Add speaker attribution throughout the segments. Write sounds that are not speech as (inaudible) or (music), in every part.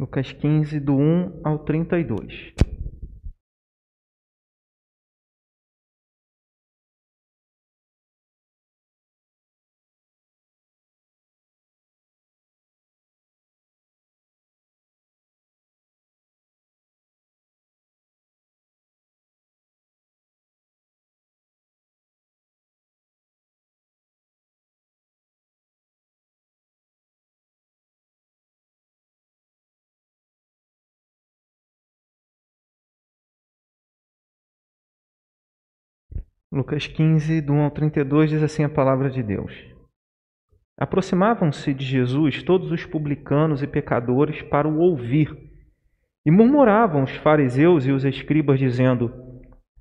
Speaker 1: Lucas 15, do 1 ao 32. Lucas 15, do 1 ao 32, diz assim a palavra de Deus. Aproximavam-se de Jesus todos os publicanos e pecadores para o ouvir. E murmuravam os fariseus e os escribas, dizendo: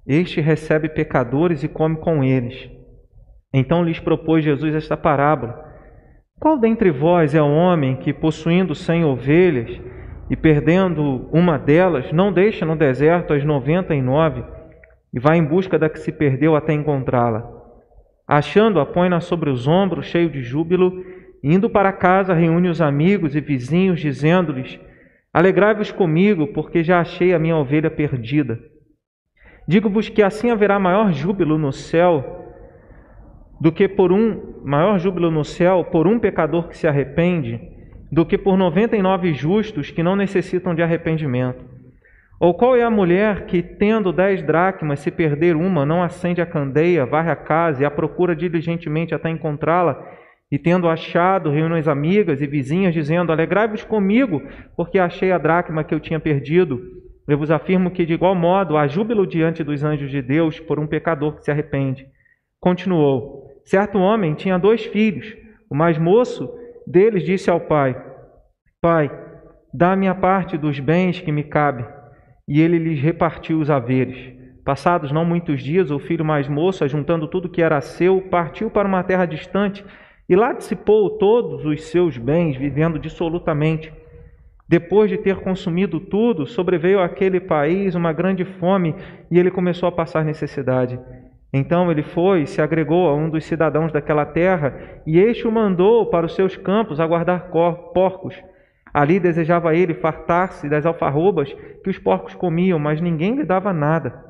Speaker 1: Este recebe pecadores e come com eles. Então lhes propôs Jesus esta parábola: Qual dentre vós é o homem que, possuindo cem ovelhas e perdendo uma delas, não deixa no deserto as noventa e nove? E vai em busca da que se perdeu até encontrá-la. Achando-a, põe-na sobre os ombros, cheio de júbilo, indo para casa, reúne os amigos e vizinhos, dizendo-lhes: Alegrai-vos comigo, porque já achei a minha ovelha perdida. Digo-vos que assim haverá maior júbilo no céu do que por um maior júbilo no céu por um pecador que se arrepende, do que por noventa e nove justos que não necessitam de arrependimento. Ou qual é a mulher que, tendo dez dracmas, se perder uma, não acende a candeia, varre a casa e a procura diligentemente até encontrá-la? E tendo achado, reúne as amigas e vizinhas, dizendo: Alegrai-vos comigo, porque achei a dracma que eu tinha perdido. Eu vos afirmo que, de igual modo, há júbilo diante dos anjos de Deus por um pecador que se arrepende. Continuou: Certo homem tinha dois filhos. O mais moço deles disse ao pai: Pai, dá-me a parte dos bens que me cabe e ele lhes repartiu os haveres. Passados não muitos dias, o filho mais moço, ajuntando tudo que era seu, partiu para uma terra distante e lá dissipou todos os seus bens, vivendo dissolutamente. Depois de ter consumido tudo, sobreveio àquele país uma grande fome e ele começou a passar necessidade. Então ele foi, se agregou a um dos cidadãos daquela terra e este o mandou para os seus campos a guardar porcos. Ali desejava ele fartar-se das alfarrobas que os porcos comiam, mas ninguém lhe dava nada.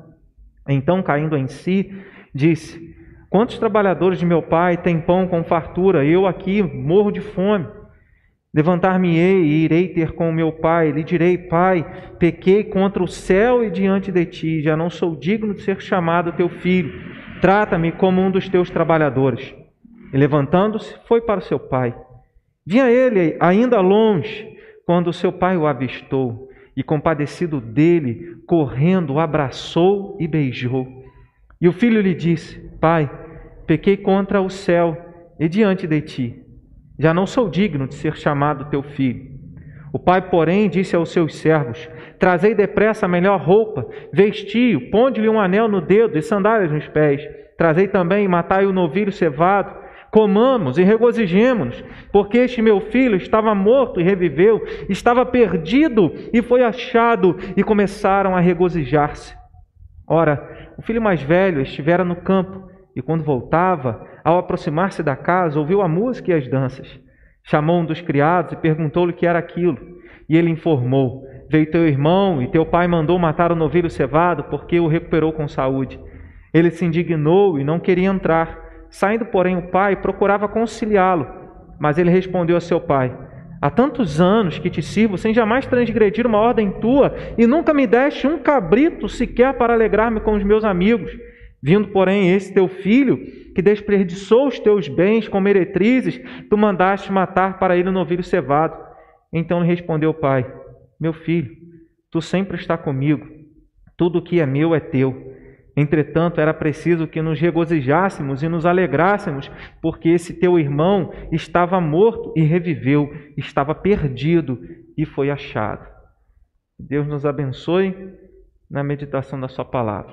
Speaker 1: Então, caindo em si, disse: Quantos trabalhadores de meu pai têm pão com fartura? Eu aqui morro de fome. Levantar-me-ei e irei ter com meu pai. Lhe direi: Pai, pequei contra o céu e diante de ti. Já não sou digno de ser chamado teu filho. Trata-me como um dos teus trabalhadores. E levantando-se, foi para seu pai. Vinha ele ainda longe quando seu pai o avistou e, compadecido dele, correndo, o abraçou e beijou. E o filho lhe disse: Pai, pequei contra o céu e diante de ti. Já não sou digno de ser chamado teu filho. O pai, porém, disse aos seus servos: Trazei depressa a melhor roupa, vesti-o, ponde-lhe um anel no dedo e sandálias nos pés. Trazei também e matai o novilho cevado Comamos e regozijemos-nos, porque este meu filho estava morto e reviveu, estava perdido e foi achado, e começaram a regozijar-se. Ora, o filho mais velho estivera no campo, e quando voltava, ao aproximar-se da casa, ouviu a música e as danças. Chamou um dos criados e perguntou-lhe o que era aquilo. E ele informou: Veio teu irmão, e teu pai mandou matar o novilho cevado, porque o recuperou com saúde. Ele se indignou e não queria entrar. Saindo, porém, o pai procurava conciliá-lo, mas ele respondeu a seu pai: Há tantos anos que te sirvo sem jamais transgredir uma ordem tua, e nunca me deste um cabrito sequer para alegrar-me com os meus amigos. Vindo, porém, esse teu filho, que desperdiçou os teus bens com meretrizes, tu mandaste matar para ele o novilho cevado. Então lhe respondeu o pai: Meu filho, tu sempre está comigo, tudo o que é meu é teu. Entretanto, era preciso que nos regozijássemos e nos alegrássemos, porque esse teu irmão estava morto e reviveu, estava perdido e foi achado. Deus nos abençoe na meditação da Sua palavra.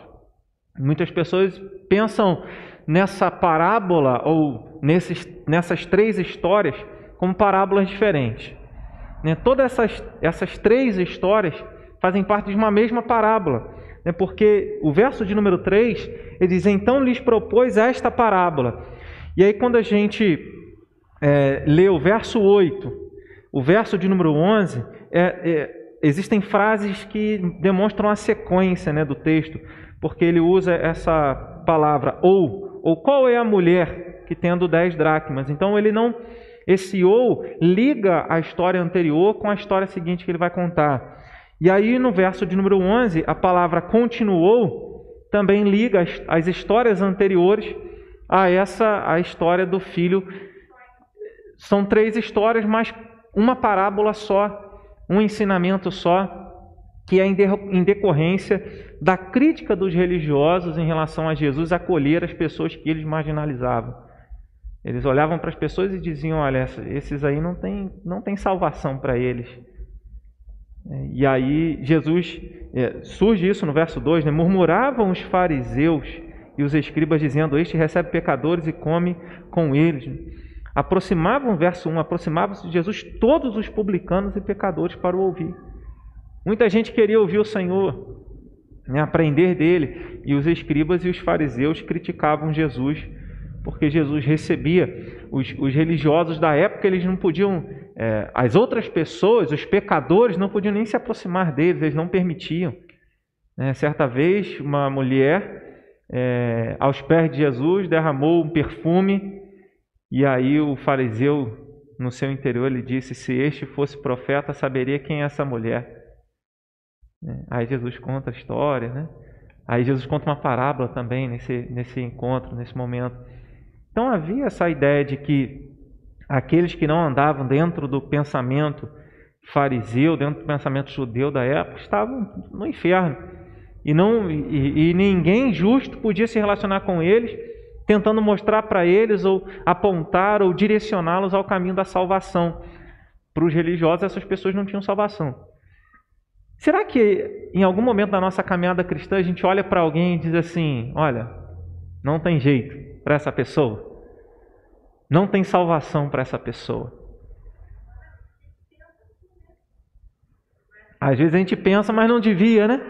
Speaker 1: Muitas pessoas pensam nessa parábola ou nesses, nessas três histórias como parábolas diferentes. Né? Todas essas, essas três histórias fazem parte de uma mesma parábola né? porque o verso de número 3, ele diz: Então lhes propôs esta parábola. E aí, quando a gente é, lê o verso 8, o verso de número 11, é, é, existem frases que demonstram a sequência né, do texto, porque ele usa essa palavra ou, ou qual é a mulher que tendo dez dracmas. Então ele não, esse ou liga a história anterior com a história seguinte que ele vai contar. E aí no verso de número 11, a palavra continuou também liga as, as histórias anteriores a essa a história do filho. São três histórias, mas uma parábola só, um ensinamento só, que é em decorrência da crítica dos religiosos em relação a Jesus acolher as pessoas que eles marginalizavam. Eles olhavam para as pessoas e diziam: Olha, esses aí não tem, não tem salvação para eles. E aí Jesus, é, surge isso no verso 2, né? murmuravam os fariseus e os escribas dizendo, este recebe pecadores e come com eles. Aproximavam, verso 1, aproximavam-se de Jesus todos os publicanos e pecadores para o ouvir. Muita gente queria ouvir o Senhor, né, aprender dele, e os escribas e os fariseus criticavam Jesus porque Jesus recebia os, os religiosos da época, eles não podiam, é, as outras pessoas, os pecadores, não podiam nem se aproximar deles, eles não permitiam. É, certa vez, uma mulher, é, aos pés de Jesus, derramou um perfume, e aí o fariseu, no seu interior, ele disse: Se este fosse profeta, saberia quem é essa mulher. É, aí Jesus conta a história, né? Aí Jesus conta uma parábola também nesse, nesse encontro, nesse momento. Então havia essa ideia de que aqueles que não andavam dentro do pensamento fariseu, dentro do pensamento judeu da época, estavam no inferno. E, não, e, e ninguém justo podia se relacionar com eles, tentando mostrar para eles, ou apontar, ou direcioná-los ao caminho da salvação. Para os religiosos, essas pessoas não tinham salvação. Será que em algum momento da nossa caminhada cristã a gente olha para alguém e diz assim: olha, não tem jeito para essa pessoa? Não tem salvação para essa pessoa. Às vezes a gente pensa, mas não devia, né?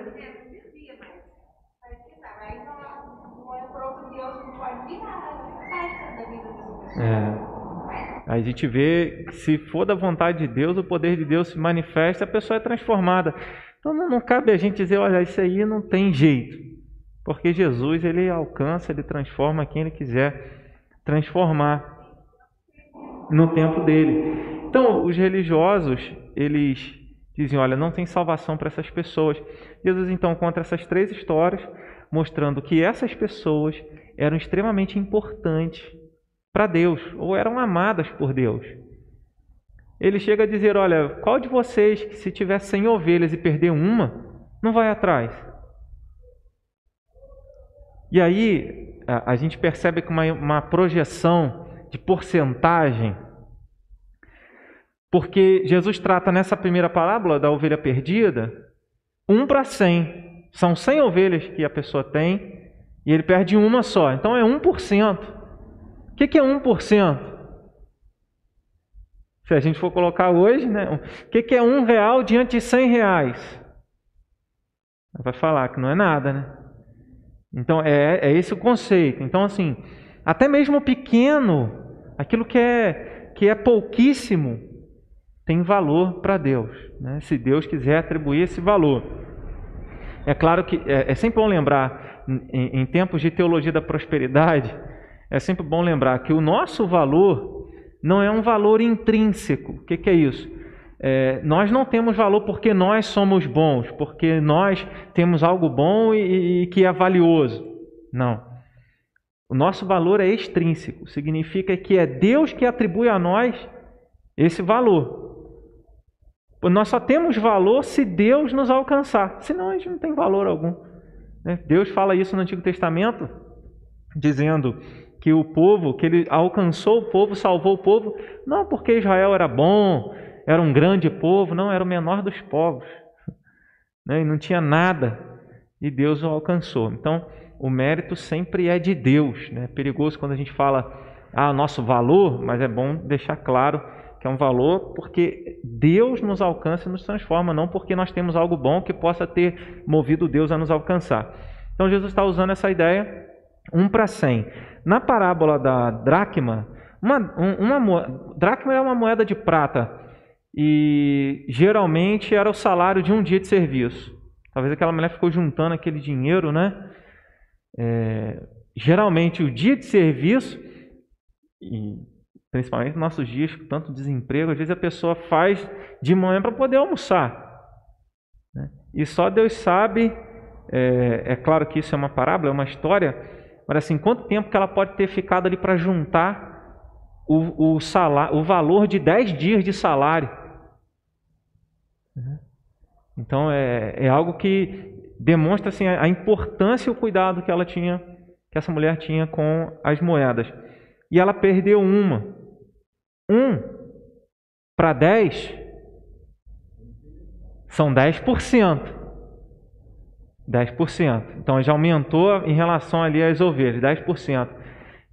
Speaker 1: É. A gente vê que se for da vontade de Deus, o poder de Deus se manifesta, a pessoa é transformada. Então não, não cabe a gente dizer, olha, isso aí não tem jeito. Porque Jesus, ele alcança, ele transforma quem ele quiser transformar no tempo dele. Então, os religiosos, eles dizem, olha, não tem salvação para essas pessoas. Jesus então conta essas três histórias, mostrando que essas pessoas eram extremamente importantes para Deus, ou eram amadas por Deus. Ele chega a dizer, olha, qual de vocês que se tiver 100 ovelhas e perder uma, não vai atrás? E aí a, gente percebe que uma, uma projeção de porcentagem, porque Jesus trata nessa primeira parábola da ovelha perdida, um para cem. São cem ovelhas que a pessoa tem e ele perde uma só. Então é 1%. O que é 1%? Se a gente for colocar hoje, né? O que é um real diante de cem reais? Vai falar que não é nada, né? Então é, é esse o conceito. Então, assim, até mesmo pequeno, aquilo que é, que é pouquíssimo, tem valor para Deus, né? se Deus quiser atribuir esse valor. É claro que é, é sempre bom lembrar, em, em, tempos de teologia da prosperidade, é sempre bom lembrar que o nosso valor não é um valor intrínseco. O que, que é isso? É, nós não temos valor porque nós somos bons, porque nós temos algo bom e, e que é valioso. Não. O nosso valor é extrínseco, significa que é Deus que atribui a nós esse valor. Nós só temos valor se Deus nos alcançar, senão a gente não tem valor algum. Né? Deus fala isso no Antigo Testamento, dizendo que o povo, que ele alcançou o povo, salvou o povo, não porque Israel era bom, era um grande povo, não, era o menor dos povos. Né? E não tinha nada, e Deus o alcançou. Então, o mérito sempre é de Deus. Né? É perigoso quando a gente fala, ah, nosso valor, mas é bom deixar claro que é um valor porque Deus nos alcança e nos transforma, não porque nós temos algo bom que possa ter movido Deus a nos alcançar. Então Jesus está usando essa ideia, um para cem. Na parábola da dracma, uma, uma, dracma é uma moeda de prata e geralmente era o salário de um dia de serviço. Talvez aquela mulher ficou juntando aquele dinheiro, né? É, geralmente o dia de serviço, e principalmente nos nossos dias com tanto desemprego, às vezes a pessoa faz de manhã para poder almoçar. Né? E só Deus sabe, é, é, claro que isso é uma parábola, é uma história, mas assim, quanto tempo que ela pode ter ficado ali para juntar o, o, salário, o valor de 10 dias de salário. Então é, é algo que demonstra assim, a importância e o cuidado que ela tinha, que essa mulher tinha com as moedas. E ela perdeu uma. Um para 10 são 10%. 10%. Então já aumentou em relação ali às ovelhas, 10%.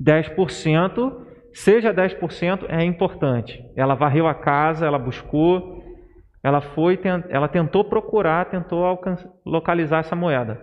Speaker 1: 10%, seja 10%, é importante. Ela varreu a casa, ela buscou, ela foi, ela tentou procurar, tentou alcançar, localizar essa moeda.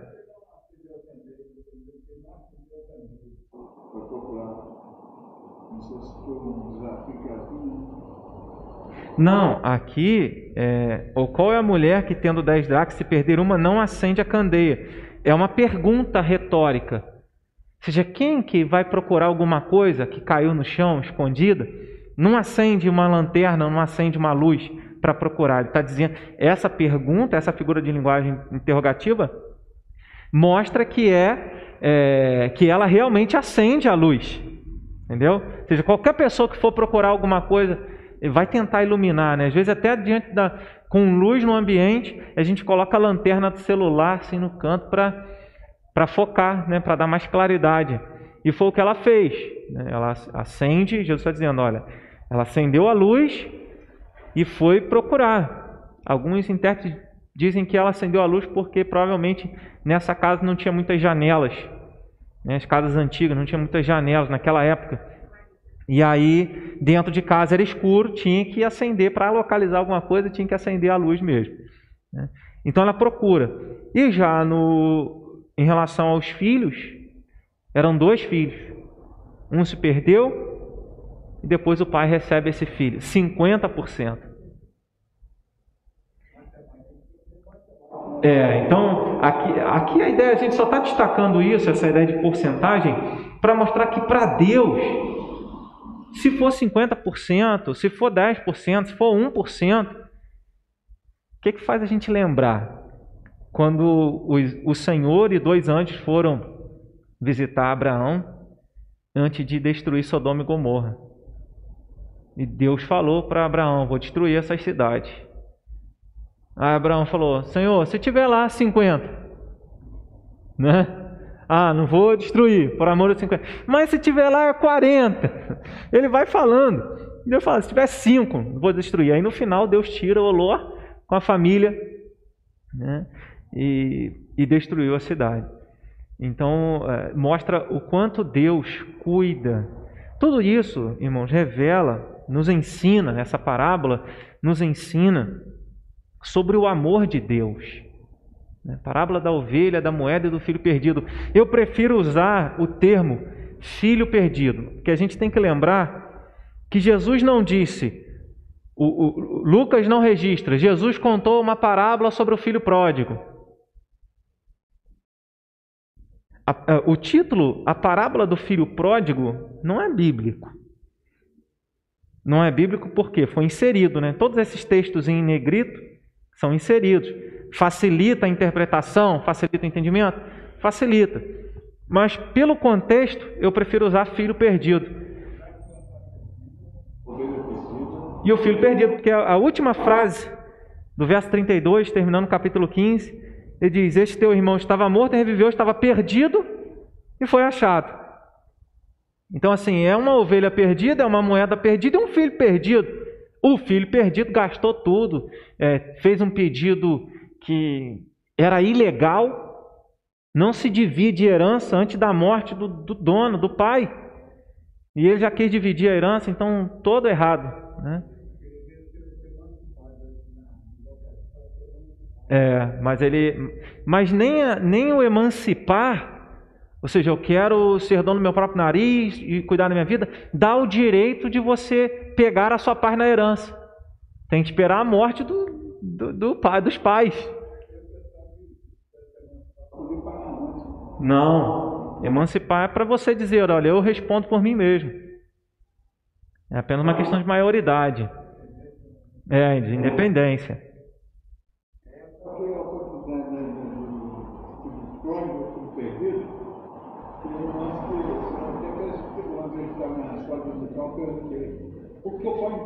Speaker 1: Não, aqui, é, ou qual é a mulher que tendo dez dracmas, se perder uma, não acende a candeia? É uma pergunta retórica. Ou seja, quem que vai procurar alguma coisa que caiu no chão, escondida, não acende uma lanterna, não acende uma luz para procurar. Ele está dizendo, essa pergunta, essa figura de linguagem interrogativa, mostra que é, é que ela realmente acende a luz. Entendeu? Ou seja, qualquer pessoa que for procurar alguma coisa vai tentar iluminar, né? Às vezes até diante da com luz no ambiente, a gente coloca a lanterna do celular assim no canto para para focar, né? Para dar mais claridade. E foi o que ela fez. Né? Ela acende, Jesus está dizendo, olha, ela acendeu a luz e foi procurar. Alguns intérpretes dizem que ela acendeu a luz porque provavelmente nessa casa não tinha muitas janelas. Né? As casas antigas não tinha muitas janelas naquela época. E aí, dentro de casa era escuro, tinha que acender para localizar alguma coisa, tinha que acender a luz mesmo. Né? Então ela procura. E já no, em relação aos filhos, eram dois filhos. Um se perdeu e depois o pai recebe esse filho, 50%. É, então aqui, aqui a ideia, a gente só está destacando isso, essa ideia de porcentagem, para mostrar que para Deus se for 50%, se for 10%, se for 1%, o que, que faz a gente lembrar? Quando o, o Senhor e dois anjos foram visitar Abraão antes de destruir Sodoma e Gomorra. E Deus falou para Abraão: Vou destruir essas cidades. Aí Abraão falou: Senhor, se tiver lá 50, né? Ah, não vou destruir, por amor de 50. Mas se tiver lá 40, (laughs) ele vai falando. Deus fala, se tiver 5, não vou destruir. Aí no final Deus tira o Ló com a família né, e, e destruiu a cidade. Então, é, mostra o quanto Deus cuida. Tudo isso, irmãos, revela, nos ensina, essa parábola nos ensina sobre o amor de Deus. Né? Parábola da ovelha, da moeda e do filho perdido. Eu prefiro usar o termo filho perdido, porque a gente tem que lembrar que Jesus não disse, o, o, Lucas não registra, Jesus contou uma parábola sobre o filho pródigo. A, a, o título, a parábola do filho pródigo, não é bíblico. Não é bíblico porque foi inserido, né? Todos esses textos em negrito são inseridos. Facilita a interpretação? Facilita o entendimento? Facilita. Mas pelo contexto, eu prefiro usar filho perdido. E o filho perdido, porque a última frase do verso 32, terminando o capítulo 15, ele diz: Este teu irmão estava morto reviveu, estava perdido e foi achado. Então, assim, é uma ovelha perdida, é uma moeda perdida e um filho perdido. O filho perdido gastou tudo, é, fez um pedido que era ilegal, não se divide herança antes da morte do, do, dono, do pai. E ele já quis dividir a herança, então todo errado. Né? É, mas ele, mas nem, nem o emancipar, ou seja, eu quero ser dono do meu próprio nariz e cuidar da minha vida, dá o direito de você pegar a sua parte na herança. Tem que esperar a morte do, do, do pai, dos pais. Não. Emancipar é para você dizer, olha, eu respondo por mim mesmo. É apenas uma questão de maioridade. É, de independência.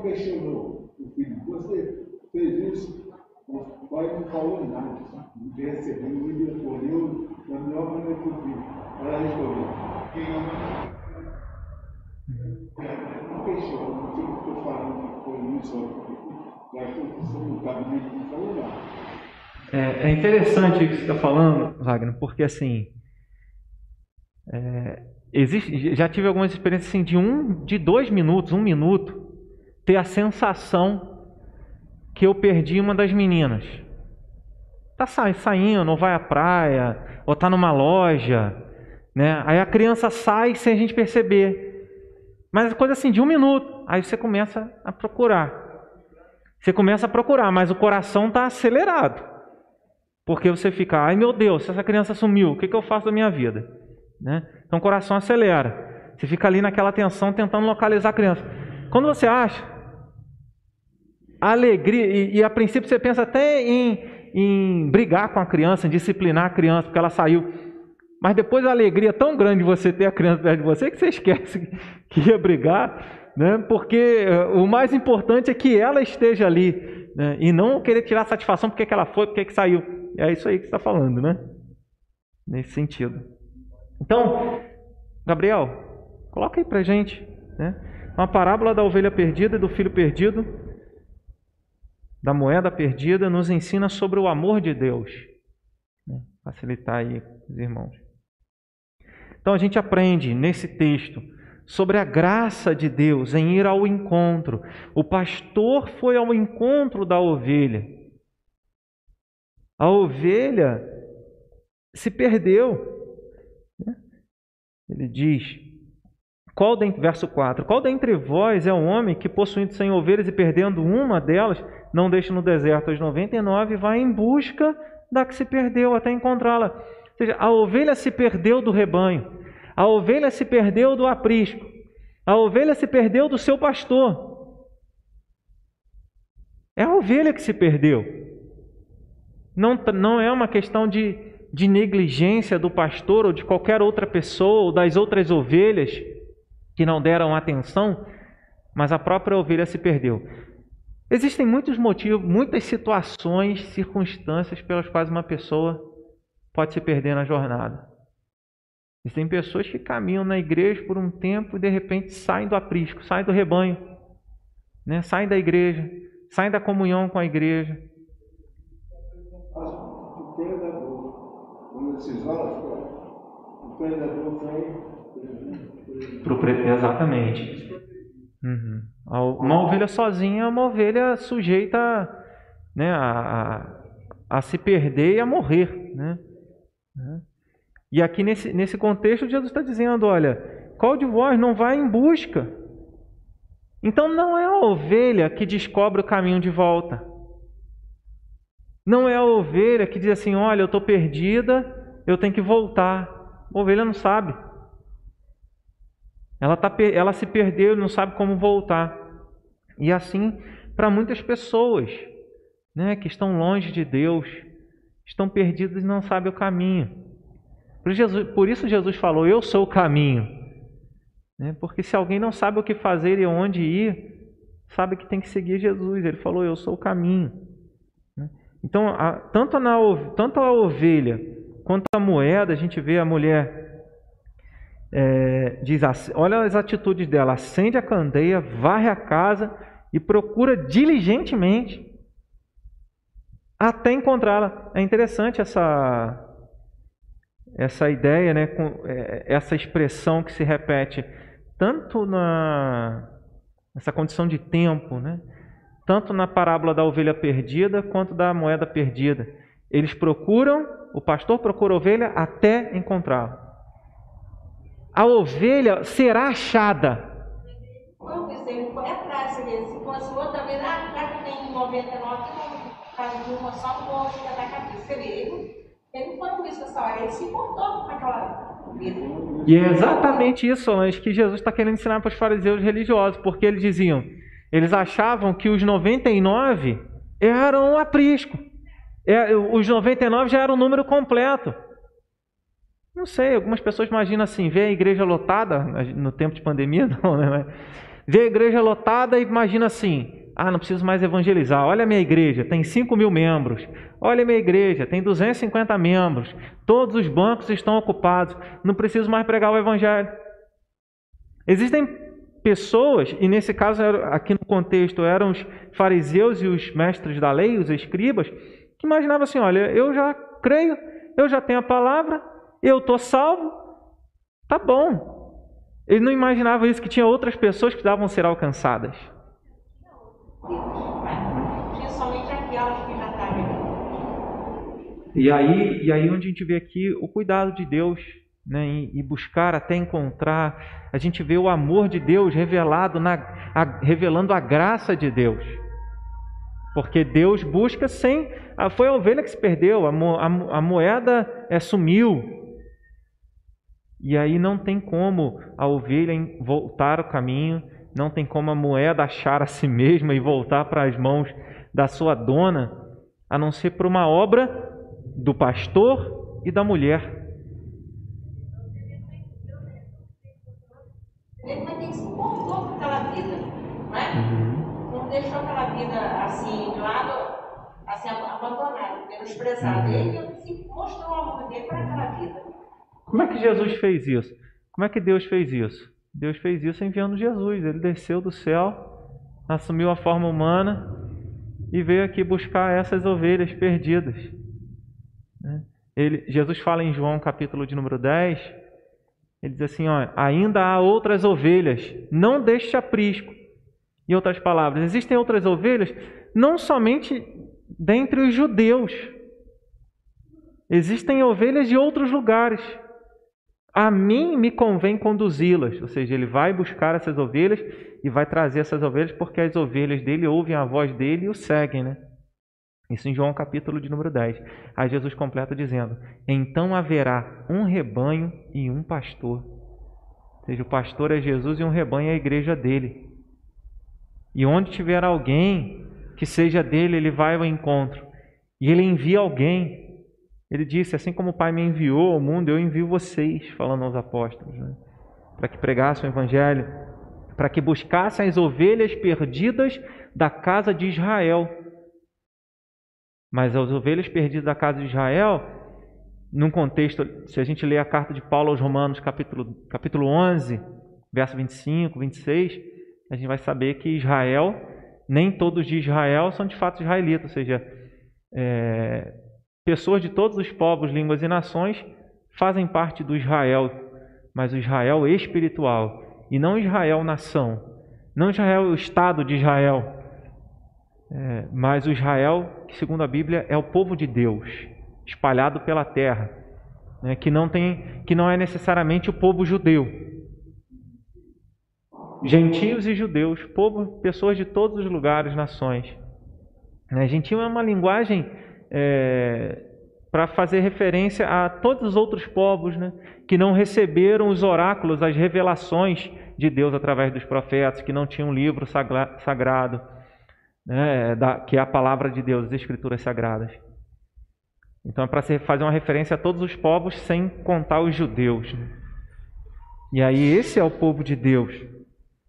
Speaker 2: Questionou o filho, você fez isso, o pai não falou nada, não recebeu, ele respondeu da melhor maneira possível. Ela respondeu, quem ama não questionou, não sei o que estou falando que foi isso, gastou que no gabinete não falou nada.
Speaker 1: É, é interessante o que você está falando, Wagner, porque assim. É, existe, já tive algumas experiências assim, de um, de dois minutos, um minuto, ter a sensação que eu perdi uma das meninas. Tá saindo, ou vai à praia, ou tá numa loja, né? Aí a criança sai sem a gente perceber. Mas é coisa assim de um minuto. Aí você começa a procurar. Você começa a procurar, mas o coração está acelerado. Porque você fica, ai meu Deus, se essa criança sumiu, o que, que eu faço da minha vida? Né? Então o coração acelera. Você fica ali naquela tensão tentando localizar a criança. Quando você acha, alegria, e, e, a princípio você pensa até em, em brigar com a criança, em disciplinar a criança, porque ela saiu. Mas depois a alegria é tão grande de você ter a criança perto de você que você (laughs) esquece que ia brigar, né? porque eh, o mais importante é que ela esteja ali né? e não querer tirar satisfação porque que ela foi, porque que saiu. É isso aí que está falando, né? Nesse sentido. Então, Gabriel, coloca aí para gente né? uma parábola da ovelha perdida e do filho perdido da moeda perdida nos ensina sobre o amor de Deus. Né? Facilitar aí os irmãos. Então a gente aprende nesse texto sobre a graça de Deus em ir ao encontro. O pastor foi ao encontro da ovelha. A ovelha se perdeu. Né? Ele diz: qual de, verso 4: Qual dentre vós é o homem que, possuindo cem ovelhas e perdendo uma delas, não deixa no deserto as 99 e vai em busca da que se perdeu até encontrá-la? Ou seja, a ovelha se perdeu do rebanho, a ovelha se perdeu do aprisco, a ovelha se perdeu do seu pastor. É a ovelha que se perdeu. Não, não é uma questão de, de negligência do pastor ou de qualquer outra pessoa ou das outras ovelhas que não deram atenção, mas a própria ovelha se perdeu. Existem muitos motivos, muitas situações, circunstâncias pelas quais uma pessoa pode se perder na jornada. Existem pessoas que caminham na igreja por um tempo e de repente saem do aprisco, saem do rebanho, né? saem da igreja, saem da comunhão com a igreja.
Speaker 2: O predador, o predador vem
Speaker 1: Pro pre... Exatamente. Uhum. Uma ovelha sozinha é uma ovelha sujeita né, a, a, a se perder e a morrer. Né? E aqui nesse, nesse contexto, Jesus está dizendo: olha, qual de vós não vai em busca? Então não é a ovelha que descobre o caminho de volta. Não é a ovelha que diz assim: olha, eu estou perdida, eu tenho que voltar. A ovelha não sabe. Ela, tá, ela se perdeu não sabe como voltar. E assim para muitas pessoas né, que estão longe de Deus, estão perdidas e não sabem o caminho. Por, Jesus, por isso Jesus falou: Eu sou o caminho. Né? Porque se alguém não sabe o que fazer e onde ir, sabe que tem que seguir Jesus. Ele falou: Eu sou o caminho. Né? Então, a, tanto, na, tanto a ovelha quanto a moeda, a gente vê a mulher é, diz assim, olha as atitudes dela, acende a candeia, varre a casa e procura diligentemente até encontrá-la. É interessante essa essa ideia, né, com, é, essa expressão que se repete tanto na essa condição de tempo, né, tanto na parábola da ovelha perdida quanto da moeda perdida. Eles procuram, o pastor procura a ovelha até encontrá-la a ovelha será achada.
Speaker 3: Vamos dizer, prática, se fosse outra vez, já tem 99 não faz de uma só, não vou chegar da cabeça. Você vê, ele, ele não foi por isso nessa hora, ele se importou com aquela vida.
Speaker 1: E é exatamente isso, Solange, que Jesus está querendo ensinar para os fariseus religiosos, porque eles diziam, eles achavam que os 99 eram aprisco. É, os 99 já era o número completo. Não sei, algumas pessoas imaginam assim, ver a igreja lotada, no tempo de pandemia, (laughs) não, né? Ver a igreja lotada e imagina assim, ah, não preciso mais evangelizar. Olha a minha igreja, tem 5 mil membros. Olha a minha igreja, tem 250 membros. Todos os bancos estão ocupados. Não preciso mais pregar o evangelho. Existem pessoas, e nesse caso, aqui no contexto, eram os fariseus e os mestres da lei, os escribas, que imaginavam assim: olha, eu já creio, eu já tenho a palavra, eu estou salvo, tá bom. Ele não imaginava isso, que tinha outras pessoas que precisavam ser alcançadas.
Speaker 3: Tinha somente aquelas que já
Speaker 1: E aí, e aí onde a gente vê aqui o cuidado de Deus, né, e, buscar até encontrar, a gente vê o amor de Deus revelado na, a, revelando a graça de Deus. Porque Deus busca sem. Foi a ovelha que se perdeu, a, a, a moeda é, sumiu, e aí não tem como a ovelha voltar o caminho, não tem como a moeda achar a si mesma e voltar para as mãos da sua dona, a não ser por uma obra do pastor e da mulher.
Speaker 3: Ele vai ter que se importou com aquela vida, não é? Uhum. Não deixou aquela vida assim de lado, assim abandonada, menosprezada. Uhum. Ele se mostrou o amor dele para aquela vida.
Speaker 1: Como é que Jesus fez isso? Como é que Deus fez isso? Deus fez isso enviando Jesus. Ele desceu do céu, assumiu a forma humana e veio aqui buscar essas ovelhas perdidas. Né? Ele, Jesus fala em João capítulo de número 10, ele diz assim: ó, ainda há outras ovelhas, não deste aprisco. Em outras palavras, existem outras ovelhas, não somente dentre os judeus, existem ovelhas de outros lugares. A mim me convém conduzi-las, ou seja, ele vai buscar essas ovelhas e vai trazer essas ovelhas porque as ovelhas dele ouvem a voz dele e o seguem, né? Isso em João capítulo de número 10. Aí Jesus completa dizendo: Então haverá um rebanho e um pastor. Ou seja, o pastor é Jesus e um rebanho é a igreja dele. E onde tiver alguém que seja dele, ele vai ao encontro. E ele envia alguém ele disse: Assim como o Pai me enviou ao mundo, eu envio vocês, falando aos apóstolos, né? para que pregassem o Evangelho, para que buscassem as ovelhas perdidas da casa de Israel. Mas as ovelhas perdidas da casa de Israel, num contexto, se a gente ler a carta de Paulo aos Romanos, capítulo, capítulo 11, verso 25, 26, a gente vai saber que Israel, nem todos de Israel são de fato israelitas, ou seja, é, Pessoas de todos os povos, línguas e nações fazem parte do Israel, mas o Israel espiritual, e não Israel nação, não Israel o Estado de Israel, é, mas o Israel que, segundo a Bíblia, é o povo de Deus, espalhado pela terra, né, que, não tem, que não é necessariamente o povo judeu. Gentios e judeus, povo, pessoas de todos os lugares, nações. Né, gentio é uma linguagem é, para fazer referência a todos os outros povos né, que não receberam os oráculos, as revelações de Deus através dos profetas, que não tinham um livro sagrado, né, da, que é a palavra de Deus, as escrituras sagradas. Então é para fazer uma referência a todos os povos sem contar os judeus. Né? E aí esse é o povo de Deus,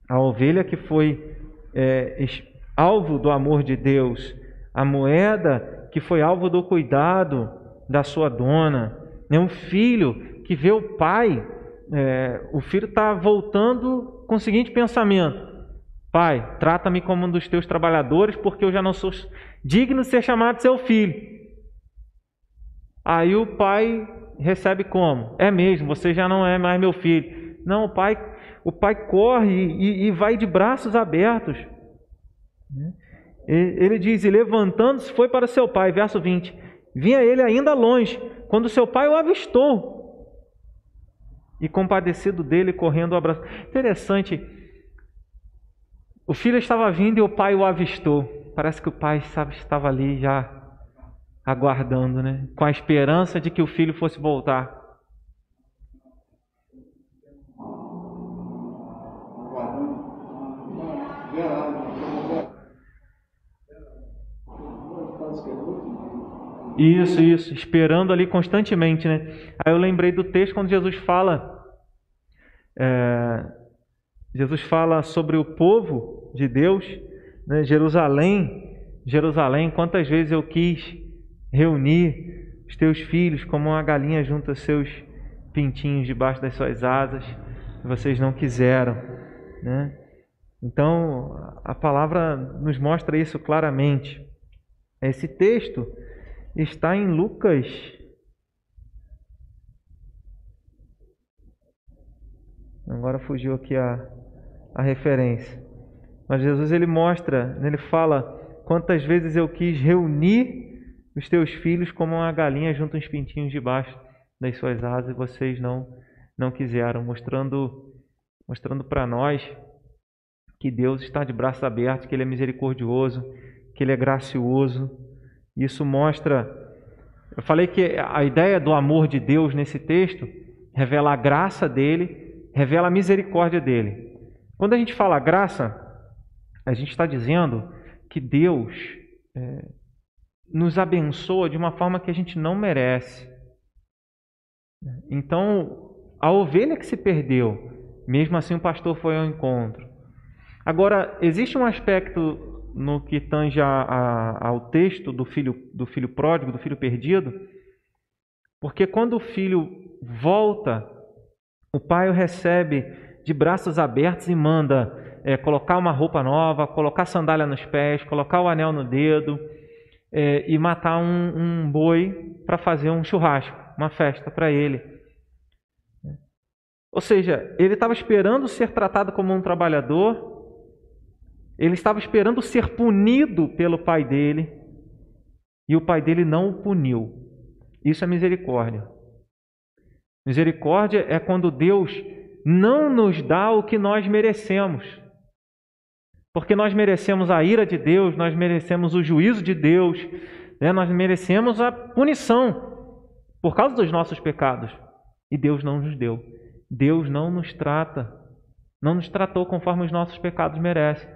Speaker 1: a ovelha que foi é, alvo do amor de Deus, a moeda que foi alvo do cuidado da sua dona, né? um filho que vê o pai, é, o filho está voltando com o seguinte pensamento: Pai, trata-me como um dos teus trabalhadores, porque eu já não sou digno de ser chamado seu filho. Aí o pai recebe como? É mesmo, você já não é mais meu filho. Não, o pai, o pai corre e, e vai de braços abertos. Né? Ele diz: E levantando-se, foi para seu pai. Verso 20. Vinha ele ainda longe, quando seu pai o avistou. E compadecido dele, correndo o abraço. Interessante. O filho estava vindo e o pai o avistou. parece que o pai sabe, estava ali já aguardando, né? Com a esperança de que o filho fosse voltar. Isso, isso, esperando ali constantemente, né? Aí eu lembrei do texto quando Jesus fala, é, Jesus fala sobre o povo de Deus, né? Jerusalém, Jerusalém, quantas vezes eu quis reunir os teus filhos como uma galinha junto aos seus pintinhos debaixo das suas asas, vocês não quiseram, né? Então a palavra nos mostra isso claramente. Esse texto está em Lucas. Agora fugiu aqui a, a referência. Mas Jesus ele mostra, ele fala: quantas vezes eu quis reunir os teus filhos como uma galinha junto uns pintinhos debaixo das suas asas e vocês não não quiseram, mostrando mostrando para nós que Deus está de braços abertos, que ele é misericordioso, que ele é gracioso, isso mostra. Eu falei que a ideia do amor de Deus nesse texto revela a graça dele, revela a misericórdia dele. Quando a gente fala graça, a gente está dizendo que Deus é, nos abençoa de uma forma que a gente não merece. Então, a ovelha que se perdeu, mesmo assim o pastor foi ao encontro. Agora, existe um aspecto no que tange a, a, ao texto do filho, do filho pródigo, do filho perdido, porque quando o filho volta, o pai o recebe de braços abertos e manda é, colocar uma roupa nova, colocar sandália nos pés, colocar o anel no dedo é, e matar um, um boi para fazer um churrasco, uma festa para ele. Ou seja, ele estava esperando ser tratado como um trabalhador, ele estava esperando ser punido pelo pai dele e o pai dele não o puniu. Isso é misericórdia. Misericórdia é quando Deus não nos dá o que nós merecemos. Porque nós merecemos a ira de Deus, nós merecemos o juízo de Deus, né? nós merecemos a punição por causa dos nossos pecados. E Deus não nos deu. Deus não nos trata, não nos tratou conforme os nossos pecados merecem.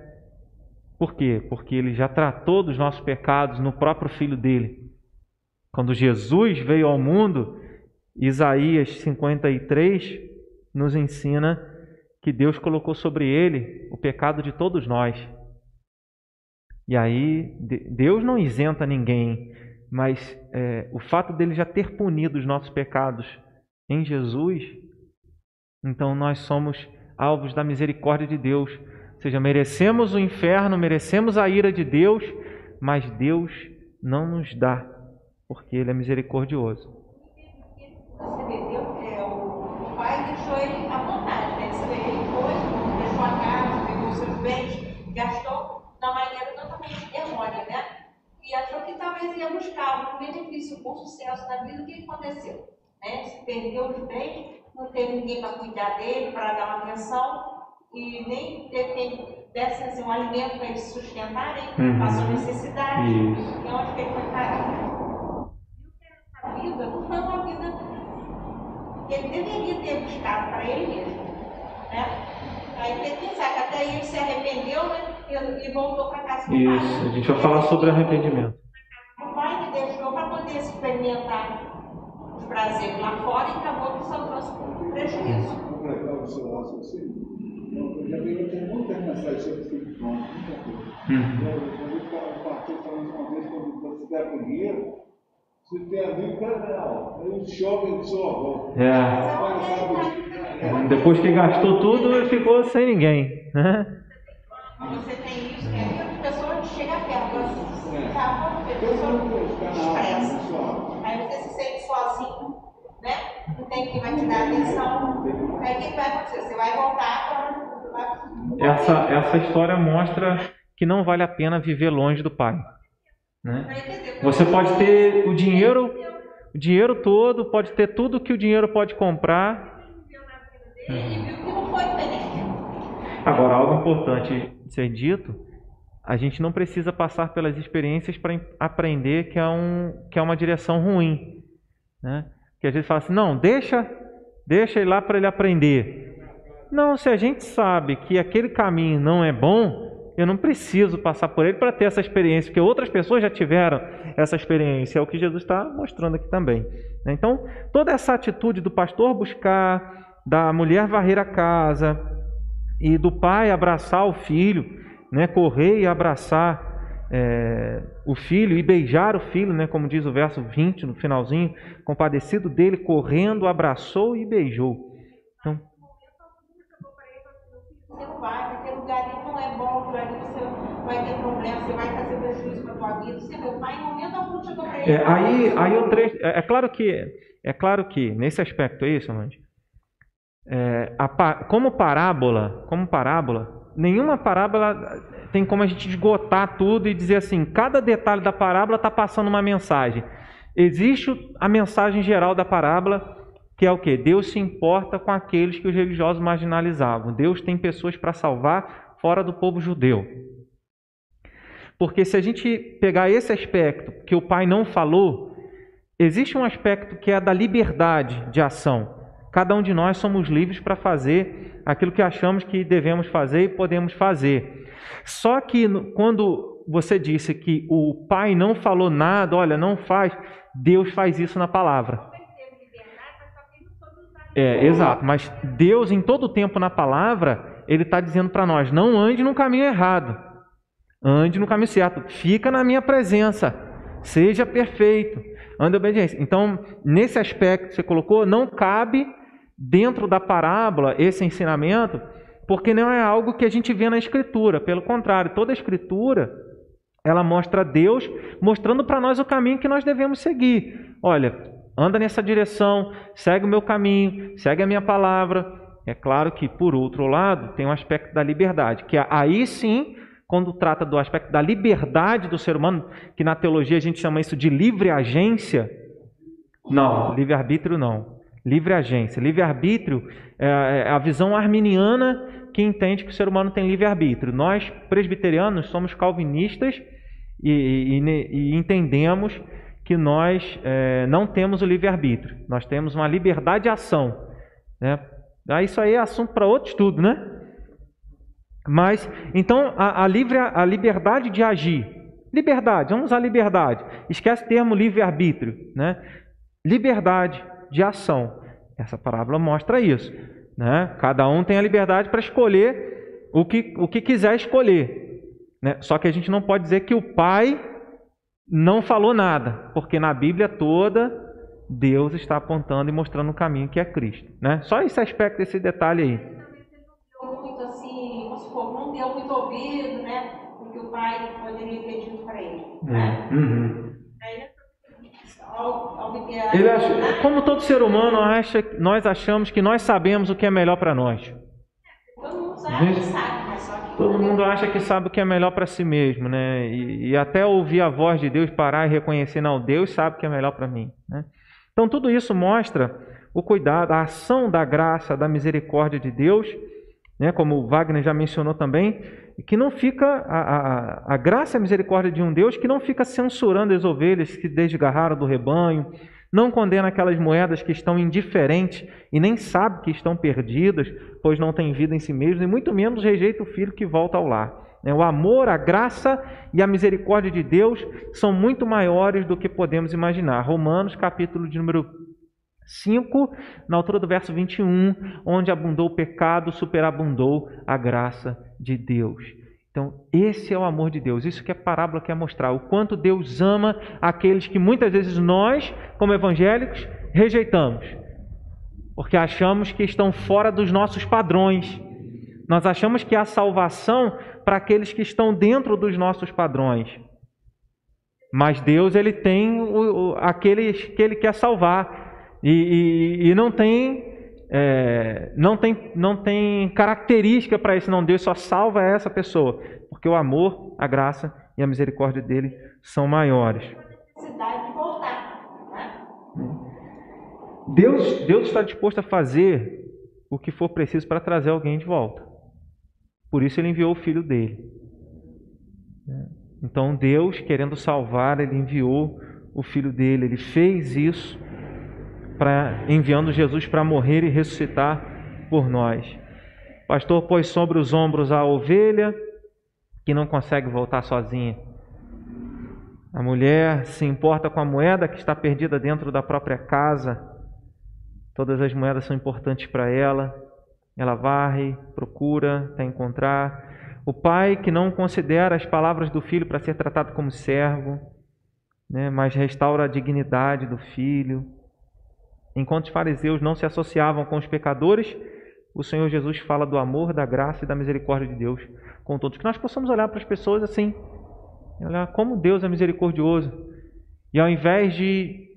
Speaker 1: Por quê? Porque ele já tratou dos nossos pecados no próprio filho dele. Quando Jesus veio ao mundo, Isaías 53 nos ensina que Deus colocou sobre ele o pecado de todos nós. E aí, Deus não isenta ninguém, mas é, o fato dele já ter punido os nossos pecados em Jesus, então nós somos alvos da misericórdia de Deus. Ou seja, merecemos o inferno, merecemos a ira de Deus, mas Deus não nos dá, porque Ele é misericordioso.
Speaker 3: O pai deixou ele à vontade? Ele deixou a casa, seus bens, gastou da maneira? E achou que talvez ia buscar um benefício, um sucesso na vida. O que aconteceu? Né? Perdeu os bens, não teve ninguém para cuidar dele, para dar uma atenção e nem ter quem desse assim, um alimento para eles sustentarem, uhum. passou necessidade, Isso. e onde que ele foi parar. E a vida não foi uma vida que ele deveria ter buscado para ele mesmo. Né? Aí tem que pensar que até ele se arrependeu né? e, e voltou para casa do
Speaker 1: Isso, pai. Isso, a gente vai falar sobre arrependimento.
Speaker 3: O pai que deixou para poder experimentar os prazeres lá fora e acabou que só trouxe prejuízo.
Speaker 2: Completar raciocínio já veio com muitas mensagens sobre espiritual, muita coisa. Uhum. Eu partiu falando uma vez, quando você der com dinheiro, você tem amigo federal. Aí chove de sua volta.
Speaker 1: É. Depois que gastou tudo, ficou sem ninguém.
Speaker 3: Né? Você tem isso, né? As pessoas chegam perto, você acaba, a pessoa expressa. Aí você se sente sozinho, né? Não tem quem vai te dar atenção. Aí o que vai acontecer? Você vai voltar para
Speaker 1: essa, essa história mostra que não vale a pena viver longe do Pai. Né? Você pode ter o dinheiro, o dinheiro todo, pode ter tudo que o dinheiro pode comprar. Agora, algo importante ser dito: a gente não precisa passar pelas experiências para aprender que é, um, que é uma direção ruim. Né? Que a gente fala assim, não, deixa, deixa ele lá para ele aprender. Não, se a gente sabe que aquele caminho não é bom, eu não preciso passar por ele para ter essa experiência, porque outras pessoas já tiveram essa experiência. É o que Jesus está mostrando aqui também. Né? Então, toda essa atitude do pastor buscar, da mulher varrer a casa e do pai abraçar o filho, né? correr e abraçar é, o filho e beijar o filho, né? como diz o verso 20 no finalzinho, compadecido dele, correndo, abraçou e beijou. Então,
Speaker 3: vai ter problema, você vai trazer prejuízo para a tua vida. Você, meu pai, em momento algum chegou para ele.
Speaker 1: É, aí, aí o trecho, é, é, claro que é claro que nesse aspecto é isso. É, a, como parábola, como parábola, nenhuma parábola tem como a gente esgotar tudo e dizer assim, cada detalhe da parábola está passando uma mensagem. Existe a mensagem geral da parábola, que é o que? Deus se importa com aqueles que os religiosos marginalizavam. Deus tem pessoas para salvar fora do povo judeu. Porque se a gente pegar esse aspecto que o pai não falou, existe um aspecto que é da liberdade de ação. Cada um de nós somos livres para fazer aquilo que achamos que devemos fazer e podemos fazer. Só que quando você disse que o pai não falou nada, olha, não faz, Deus faz isso na palavra. É, exato, mas Deus em todo o tempo na palavra, Ele está dizendo para nós: não ande no caminho errado. Ande no caminho certo. Fica na minha presença. Seja perfeito. Ande obediência. Então, nesse aspecto que você colocou, não cabe dentro da parábola esse ensinamento, porque não é algo que a gente vê na Escritura. Pelo contrário, toda a Escritura ela mostra Deus mostrando para nós o caminho que nós devemos seguir. Olha, anda nessa direção, segue o meu caminho, segue a minha palavra. É claro que, por outro lado, tem um aspecto da liberdade, que aí sim quando trata do aspecto da liberdade do ser humano, que na teologia a gente chama isso de livre agência. Não, livre-arbítrio não. Livre agência. Livre-arbítrio é, é a visão arminiana que entende que o ser humano tem livre-arbítrio. Nós, presbiterianos, somos calvinistas e, e, e entendemos que nós é, não temos o livre-arbítrio. Nós temos uma liberdade de ação. Né? Isso aí é assunto para outro estudo, né? Mas, então, a, a, livre, a liberdade de agir. Liberdade, vamos usar liberdade. Esquece o termo livre-arbítrio. Né? Liberdade de ação. Essa parábola mostra isso. Né? Cada um tem a liberdade para escolher o que, o que quiser escolher. Né? Só que a gente não pode dizer que o pai não falou nada, porque na Bíblia toda Deus está apontando e mostrando o caminho que é Cristo. Né? Só esse aspecto, esse detalhe aí
Speaker 3: deu muito ouvido, né? O que o pai poderia ter dito para ele. Né? Uhum.
Speaker 1: Ele acha, como todo ser humano acha, nós achamos que nós sabemos o que é melhor para nós. Todo mundo acha que sabe o que é melhor para si mesmo, né? E, e, até ouvir a voz de Deus parar e reconhecer, não, Deus sabe o que é melhor para mim, né? Então tudo isso mostra o cuidado, a ação da graça, da misericórdia de Deus né, como o Wagner já mencionou também, que não fica a, a, a, graça e a misericórdia de um Deus que não fica censurando as ovelhas que desgarraram do rebanho, não condena aquelas moedas que estão indiferentes e nem sabe que estão perdidas, pois não têm vida em si mesmos, e muito menos rejeita o filho que volta ao lar. Né, o amor, a graça e a misericórdia de Deus são muito maiores do que podemos imaginar. Romanos, capítulo de número 5, na altura do verso 21, onde abundou o pecado, superabundou a graça de Deus. Então, esse é o amor de Deus. Isso que a parábola quer mostrar. O quanto Deus ama aqueles que muitas vezes nós, como evangélicos, rejeitamos. Porque achamos que estão fora dos nossos padrões. Nós achamos que há salvação para aqueles que estão dentro dos nossos padrões. Mas Deus, ele tem o, o, aqueles que ele quer salvar. E, e, e não tem é, não tem não tem característica para isso não Deus só salva essa pessoa porque o amor a graça e a misericórdia dele são maiores. Deus Deus está disposto a fazer o que for preciso para trazer alguém de volta. Por isso ele enviou o filho dele. Então Deus, querendo salvar, ele enviou o filho dele, ele fez isso para enviando Jesus para morrer e ressuscitar por nós. O pastor pôs sobre os ombros a ovelha que não consegue voltar sozinha. A mulher se importa com a moeda que está perdida dentro da própria casa. Todas as moedas são importantes para ela. Ela varre, procura, até encontrar. O pai que não considera as palavras do filho para ser tratado como servo, né, mas restaura a dignidade do filho. Enquanto os fariseus não se associavam com os pecadores, o Senhor Jesus fala do amor, da graça e da misericórdia de Deus com todos. Que nós possamos olhar para as pessoas assim, olhar como Deus é misericordioso. E ao invés de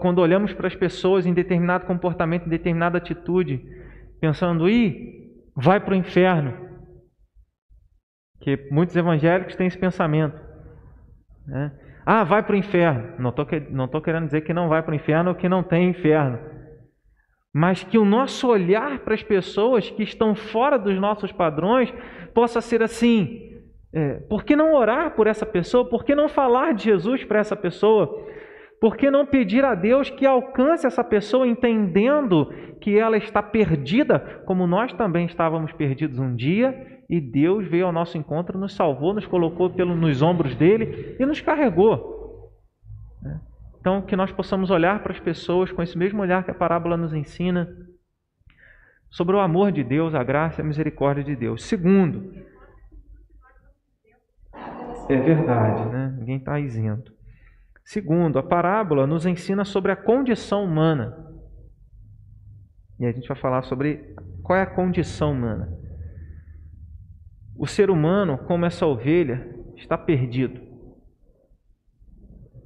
Speaker 1: quando olhamos para as pessoas em determinado comportamento, em determinada atitude, pensando, ih, vai para o inferno. Que muitos evangélicos têm esse pensamento. Né? Ah, vai para o inferno. Não estou não tô querendo dizer que não vai para o inferno ou que não tem inferno. Mas que o nosso olhar para as pessoas que estão fora dos nossos padrões possa ser assim: é, por que não orar por essa pessoa? Por que não falar de Jesus para essa pessoa? Por que não pedir a Deus que alcance essa pessoa entendendo que ela está perdida, como nós também estávamos perdidos um dia, e Deus veio ao nosso encontro, nos salvou, nos colocou pelo, nos ombros dele e nos carregou. Né? Então, que nós possamos olhar para as pessoas com esse mesmo olhar que a parábola nos ensina sobre o amor de Deus, a graça e a misericórdia de Deus. Segundo, é verdade, né? Ninguém está isento. Segundo, a parábola nos ensina sobre a condição humana. E a gente vai falar sobre qual é a condição humana. O ser humano, como essa ovelha, está perdido.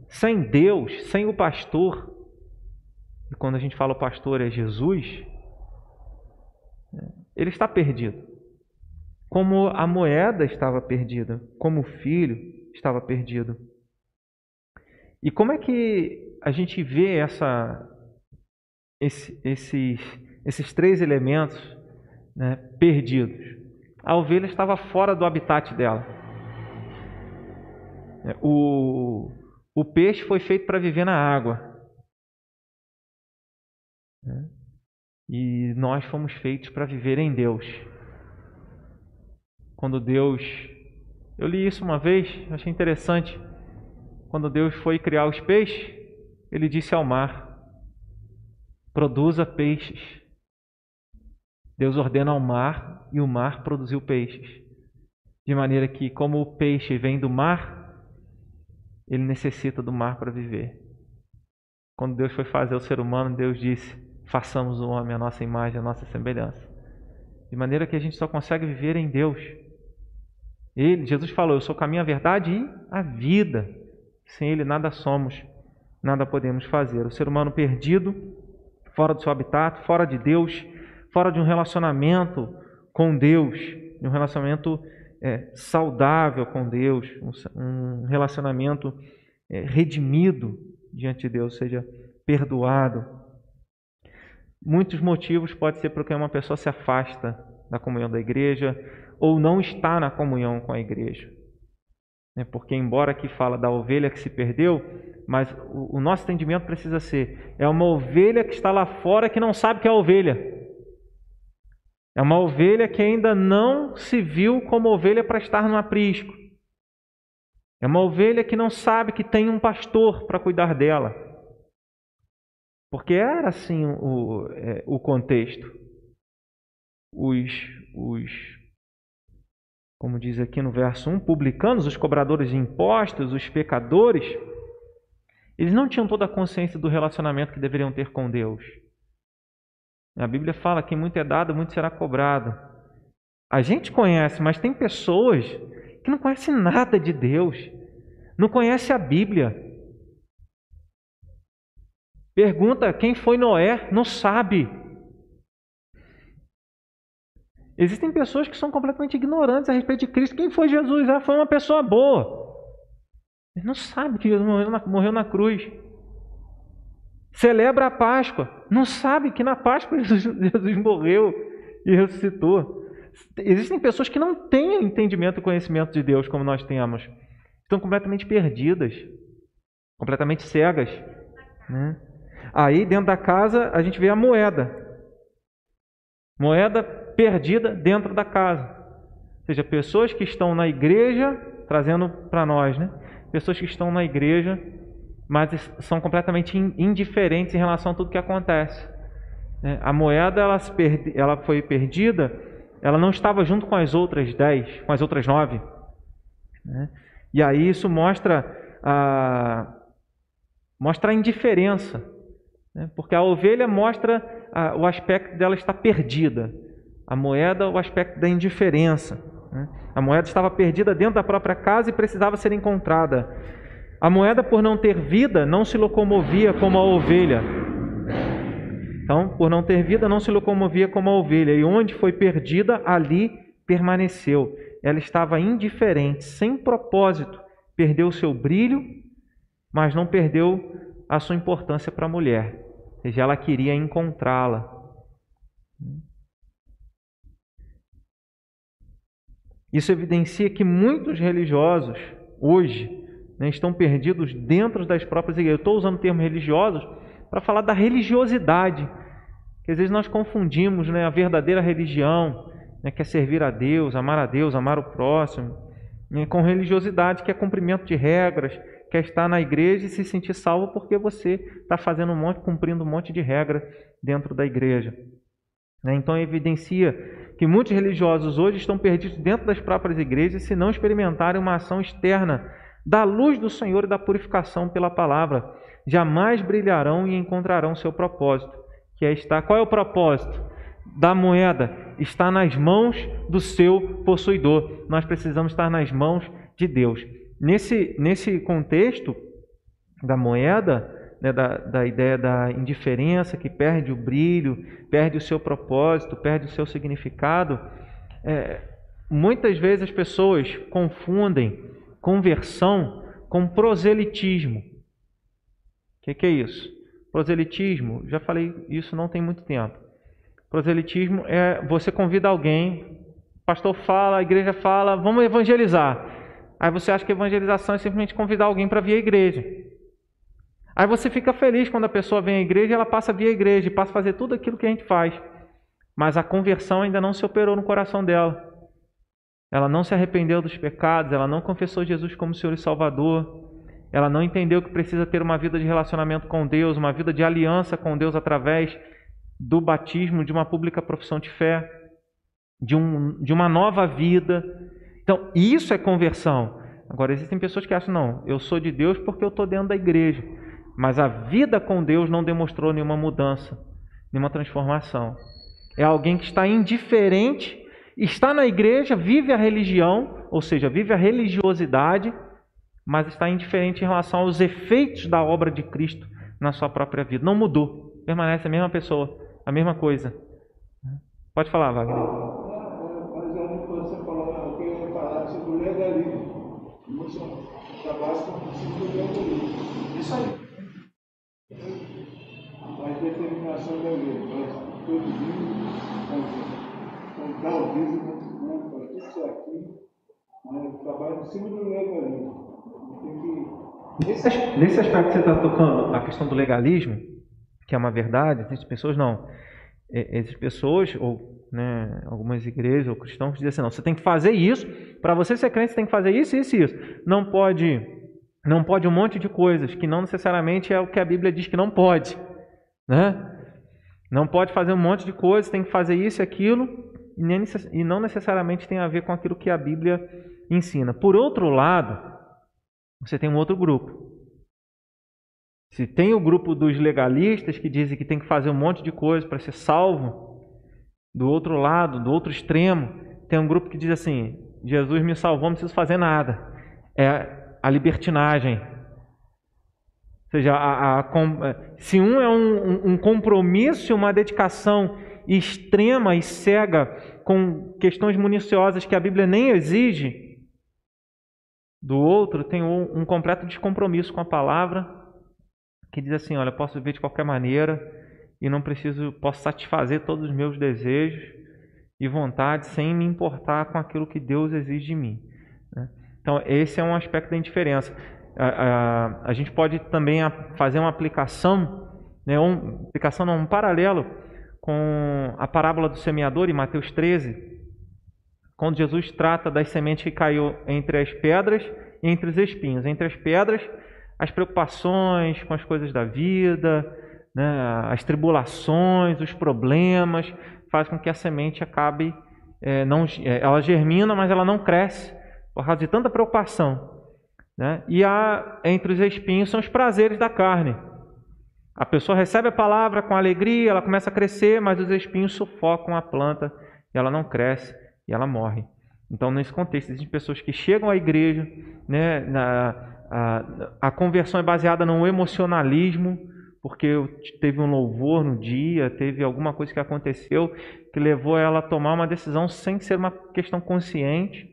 Speaker 1: Sem Deus, sem o pastor, e quando a gente fala o pastor é Jesus, ele está perdido. Como a moeda estava perdida, como o filho estava perdido. E como é que a gente vê essa, esse, esses, esses três elementos né, perdidos? A ovelha estava fora do habitat dela. O, o peixe foi feito para viver na água. Né? E nós fomos feitos para viver em Deus. Quando Deus. Eu li isso uma vez, achei interessante. Quando Deus foi criar os peixes, ele disse ao mar: produza peixes. Deus ordena ao mar e o mar produziu peixes. De maneira que, como o peixe vem do mar, ele necessita do mar para viver. Quando Deus foi fazer o ser humano, Deus disse: façamos o homem a nossa imagem, a nossa semelhança. De maneira que a gente só consegue viver em Deus. Ele, Jesus falou: Eu sou o caminho, a verdade e a vida. Sem Ele nada somos, nada podemos fazer. O ser humano perdido, fora do seu habitat, fora de Deus, fora de um relacionamento com Deus, de um relacionamento é, saudável com Deus, um, relacionamento é, redimido diante de Deus, seja perdoado. Muitos motivos pode ser porque uma pessoa se afasta da comunhão da igreja ou não está na comunhão com a igreja. Né? Porque, embora aqui fala da ovelha que se perdeu, mas o, o nosso entendimento precisa ser: é uma ovelha que está lá fora que não sabe que é ovelha. É uma ovelha que ainda não se viu como ovelha para estar no aprisco. É uma ovelha que não sabe que tem um pastor para cuidar dela. Porque era assim o, é, o contexto. Os, os como diz aqui no verso 1, publicanos, os cobradores de impostos, os pecadores, eles não tinham toda a consciência do relacionamento que deveriam ter com Deus. A Bíblia fala que muito é dado, muito será cobrado. A gente conhece, mas tem pessoas que não conhecem nada de Deus, não conhecem a Bíblia. Pergunta quem foi Noé, não sabe. Existem pessoas que são completamente ignorantes a respeito de Cristo. Quem foi Jesus? Ah, foi uma pessoa boa. Ele não sabe que Jesus morreu na, morreu na cruz. Celebra a Páscoa. Não sabe que na Páscoa (laughs) Jesus, Jesus morreu e ressuscitou. Existem pessoas que não têm entendimento e conhecimento de Deus como nós temos. Estão completamente perdidas, completamente cegas. Né? Aí, dentro da casa, a gente vê a moeda. Moeda perdida dentro da casa. Ou seja, pessoas que estão na igreja, trazendo para nós, né? Pessoas que estão na igreja, mas são completamente indiferentes em relação a tudo que acontece. Né? A moeda ela, ela foi perdida, ela não estava junto com as outras dez, com as outras nove. Né? E aí isso mostra a, mostra a indiferença, né? porque a ovelha mostra o aspecto dela estar perdida, a moeda o aspecto da indiferença. A moeda estava perdida dentro da própria casa e precisava ser encontrada. A moeda, por não ter vida, não se locomovia como a ovelha. Então, por não ter vida, não se locomovia como a ovelha. E onde foi perdida, ali permaneceu. Ela estava indiferente, sem propósito. Perdeu seu brilho, mas não perdeu a sua importância para a mulher. Ou seja, ela queria encontrá-la. Isso evidencia que muitos religiosos hoje né, estão perdidos dentro das próprias igrejas. Eu estou usando o termo religiosos para falar da religiosidade, que às vezes nós confundimos né, a verdadeira religião, né, que é servir a Deus, amar a Deus, amar o próximo, né, com religiosidade, que é cumprimento de regras, que é estar na igreja e se sentir salvo porque você está fazendo um monte, cumprindo um monte de regras dentro da igreja. Né. Então evidencia que muitos religiosos hoje estão perdidos dentro das próprias igrejas se não experimentarem uma ação externa da luz do Senhor e da purificação pela palavra. Jamais brilharão e encontrarão seu propósito, que é estar. Qual é o propósito da moeda? Está nas mãos do seu possuidor. Nós precisamos estar nas mãos de Deus. Nesse, nesse contexto da moeda, né, da, da ideia da indiferença, que perde o brilho, perde o seu propósito, perde o seu significado. É, muitas vezes as pessoas confundem conversão com proselitismo. O que, que é isso? Proselitismo, já falei isso não tem muito tempo. Proselitismo é você convida alguém, o pastor fala, a igreja fala, vamos evangelizar. Aí você acha que evangelização é simplesmente convidar alguém para vir à igreja. Aí você fica feliz quando a pessoa vem à igreja, ela passa a vir à igreja, passa a fazer tudo aquilo que a gente faz. Mas a conversão ainda não se operou no coração dela. Ela não se arrependeu dos pecados, ela não confessou Jesus como Senhor e Salvador. Ela não entendeu que precisa ter uma vida de relacionamento com Deus, uma vida de aliança com Deus através do batismo, de uma pública profissão de fé, de, um, de uma nova vida. Então, isso é conversão. Agora, existem pessoas que acham, não, eu sou de Deus porque eu estou dentro da igreja. Mas a vida com Deus não demonstrou nenhuma mudança, nenhuma transformação. É alguém que está indiferente, está na igreja, vive a religião, ou seja, vive a religiosidade, mas está indiferente em relação aos efeitos da obra de Cristo na sua própria vida. Não mudou, permanece a mesma pessoa, a mesma coisa. Pode falar, Wagner.
Speaker 2: Mas eu você falou, eu queria falar sobre legalismo. Você trabalha com o legalismo. Isso aí a determinação da lei. Nós isso aqui, mas trabalho em cima do legalismo.
Speaker 1: Nesse, nesse aspecto que você está tocando, a questão do legalismo, que é uma verdade, existem pessoas não. Existem pessoas, ou né, algumas igrejas ou cristãos que dizem assim, não, você tem que fazer isso, para você ser crente você tem que fazer isso, isso e isso. Não pode não pode um monte de coisas que não necessariamente é o que a Bíblia diz que não pode, né? Não pode fazer um monte de coisas, tem que fazer isso e aquilo e não necessariamente tem a ver com aquilo que a Bíblia ensina. Por outro lado, você tem um outro grupo. Se tem o grupo dos legalistas que dizem que tem que fazer um monte de coisa para ser salvo, do outro lado, do outro extremo, tem um grupo que diz assim: Jesus me salvou, não preciso fazer nada. É a libertinagem. Ou seja, a, a, a, se um é um, um compromisso, uma dedicação extrema e cega com questões municiosas que a Bíblia nem exige, do outro tem um, completo descompromisso com a palavra, que diz assim: olha, posso viver de qualquer maneira e não preciso, posso satisfazer todos os meus desejos e vontade sem me importar com aquilo que Deus exige de mim. Né? Então, esse é um aspecto da indiferença. A, a, a gente pode também fazer uma aplicação, né, um, aplicação não, um paralelo com a parábola do semeador em Mateus 13, quando Jesus trata das sementes que caiu entre as pedras e entre os espinhos. Entre as pedras, as preocupações com as coisas da vida, né, as tribulações, os problemas, faz com que a semente acabe, é, não, é, ela germina, mas ela não cresce por causa de tanta preocupação. Né? E a, entre os espinhos são os prazeres da carne. A pessoa recebe a palavra com alegria, ela começa a crescer, mas os espinhos sufocam a planta e ela não cresce e ela morre. Então, nesse contexto, existem pessoas que chegam à igreja, né, na, a, a conversão é baseada no emocionalismo, porque teve um louvor no dia, teve alguma coisa que aconteceu que levou ela a tomar uma decisão sem ser uma questão consciente.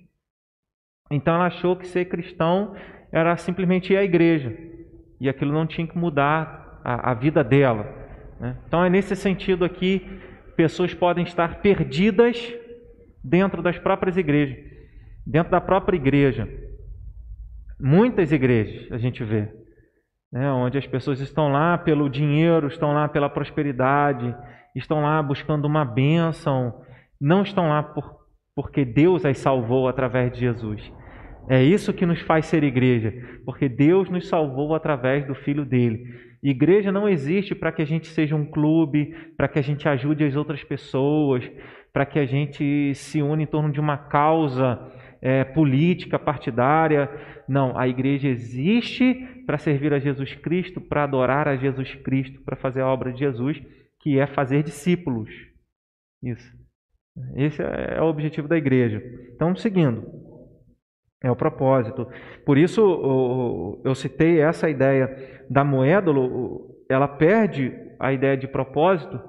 Speaker 1: Então ela achou que ser cristão era simplesmente ir à igreja e aquilo não tinha que mudar a, a vida dela. Né? Então é nesse sentido aqui, pessoas podem estar perdidas dentro das próprias igrejas, dentro da própria igreja. Muitas igrejas a gente vê né, onde as pessoas estão lá pelo dinheiro, estão lá pela prosperidade, estão lá buscando uma bênção, não estão lá por, porque Deus as salvou através de Jesus. É isso que nos faz ser igreja, porque Deus nos salvou através do Filho dele. Igreja não existe para que a gente seja um clube, para que a gente ajude as outras pessoas, para que a gente se une em torno de uma causa é, política, partidária. Não, a igreja existe para servir a Jesus Cristo, para adorar a Jesus Cristo, para fazer a obra de Jesus, que é fazer discípulos. Isso. Esse é o objetivo da igreja. Então, seguindo, é o propósito. Por isso, eu citei essa ideia da moeda, ela perde a ideia de propósito.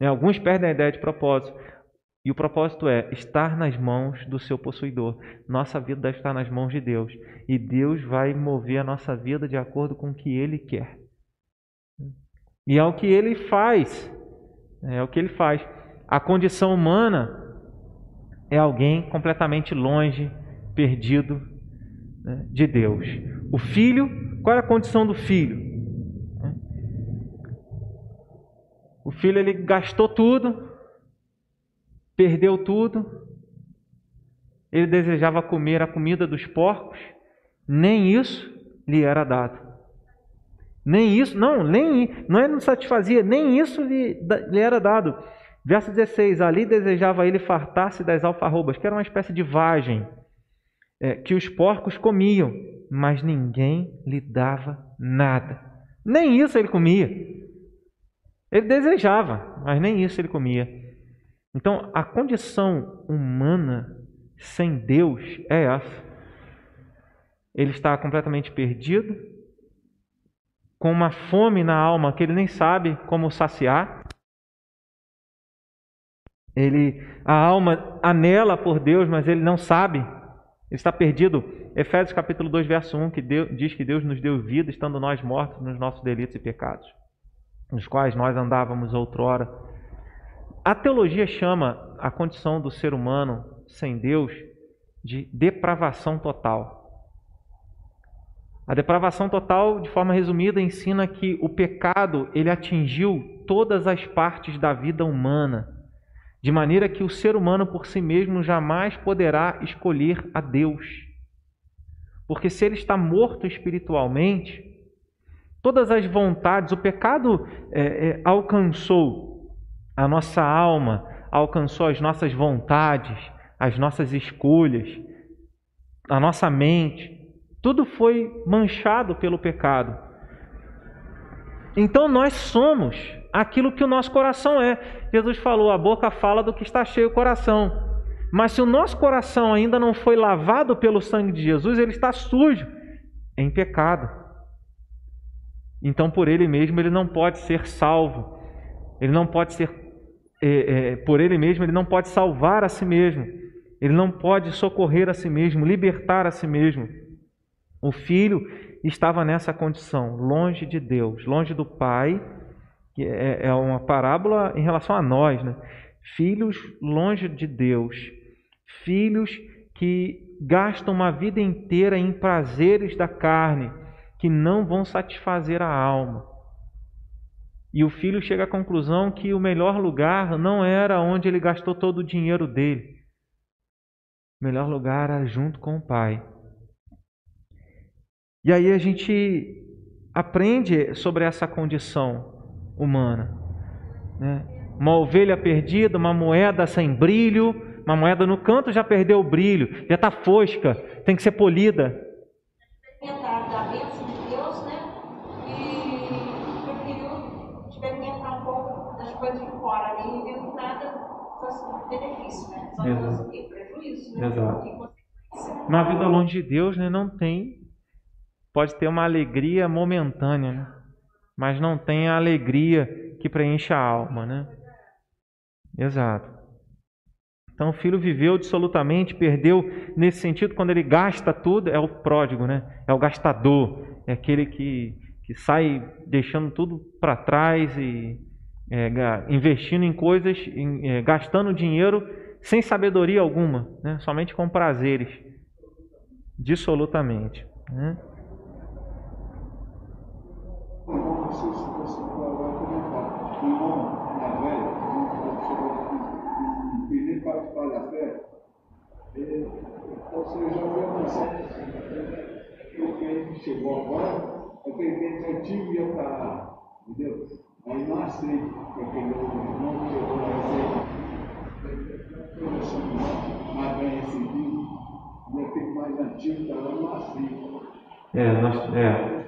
Speaker 1: Né? Alguns perdem a ideia de propósito. E o propósito é estar nas mãos do seu possuidor. Nossa vida deve estar nas mãos de Deus. E Deus vai mover a nossa vida de acordo com o que Ele quer. E é o que Ele faz. É o que Ele faz. A condição humana é alguém completamente longe, perdido né, de Deus. O filho, qual é a condição do filho? O filho ele gastou tudo, perdeu tudo, ele desejava comer a comida dos porcos, nem isso lhe era dado. Nem isso, não, nem não, é, não satisfazia, nem isso lhe, lhe era dado. Verso 16: Ali desejava ele fartar-se das alfarrobas, que era uma espécie de vagem é, que os porcos comiam, mas ninguém lhe dava nada. Nem isso ele comia. Ele desejava, mas nem isso ele comia. Então, a condição humana sem Deus é essa. Ele está completamente perdido, com uma fome na alma que ele nem sabe como saciar. Ele, a alma anela por Deus, mas ele não sabe. Está perdido. Efésios capítulo 2, verso 1, que Deus, diz que Deus nos deu vida, estando nós mortos nos nossos delitos e pecados, nos quais nós andávamos outrora a teologia chama a condição do ser humano sem Deus de depravação total. A depravação total, de forma resumida, ensina que o pecado ele atingiu todas as partes da vida humana, de maneira que o ser humano por si mesmo jamais poderá escolher a Deus. Porque se ele está morto espiritualmente, todas as vontades, o pecado é, é, alcançou a nossa alma alcançou as nossas vontades, as nossas escolhas, a nossa mente, tudo foi manchado pelo pecado. Então nós somos aquilo que o nosso coração é. Jesus falou: a boca fala do que está cheio o coração. Mas se o nosso coração ainda não foi lavado pelo sangue de Jesus, ele está sujo, em pecado. Então, por ele mesmo, ele não pode ser salvo, ele não pode ser é, é, por ele mesmo, ele não pode salvar a si mesmo, ele não pode socorrer a si mesmo, libertar a si mesmo. O filho estava nessa condição, longe de Deus, longe do Pai, é, é uma parábola em relação a nós, né? filhos longe de Deus, filhos que gastam uma vida inteira em prazeres da carne, que não vão satisfazer a alma. E o filho chega à conclusão que o melhor lugar não era onde ele gastou todo o dinheiro dele. O melhor lugar era junto com o pai. E aí a gente aprende sobre essa condição humana. Né? Uma ovelha perdida, uma moeda sem brilho, uma moeda no canto já perdeu o brilho, já está fosca, tem que ser polida.
Speaker 3: Né? E preferiu experimentar um pouco das coisas de fora ali, e viu que nada fosse benefício, né?
Speaker 1: Exato.
Speaker 3: né?
Speaker 1: Exato. Uma vida longe de Deus né, não tem, pode ter uma alegria momentânea, né? Mas não tem a alegria que preenche a alma. Né? Exato. Então o filho viveu dissolutamente, perdeu nesse sentido, quando ele gasta tudo, é o pródigo, né? é o gastador, é aquele que, que sai deixando tudo para trás e é, investindo em coisas, em, é, gastando dinheiro sem sabedoria alguma, né? somente com prazeres, dissolutamente. Né?
Speaker 2: Não sei se você vai comentar. O irmão mais velho, quando nem participar da fé, você já viu a noção que ele chegou agora, aquele crente antigo ia para lá, entendeu? Aí não aceita, porque aquele irmão chegou lá aceita. Começando mais bem recebido, e aquele mais antigo está lá não aceita.
Speaker 1: É, nós- é.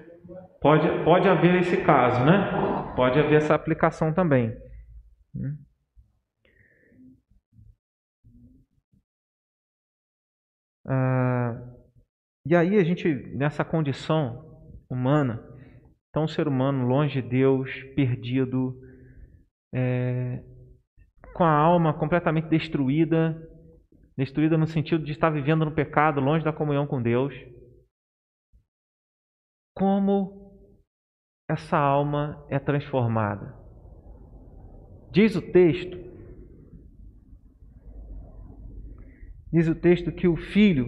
Speaker 1: Pode, pode haver esse caso, né? Pode haver essa aplicação também. Hum. Ah, e aí a gente, nessa condição humana, então o ser humano longe de Deus, perdido, é, com a alma completamente destruída, destruída no sentido de estar vivendo no pecado, longe da comunhão com Deus como essa alma é transformada. Diz o texto, diz o texto que o filho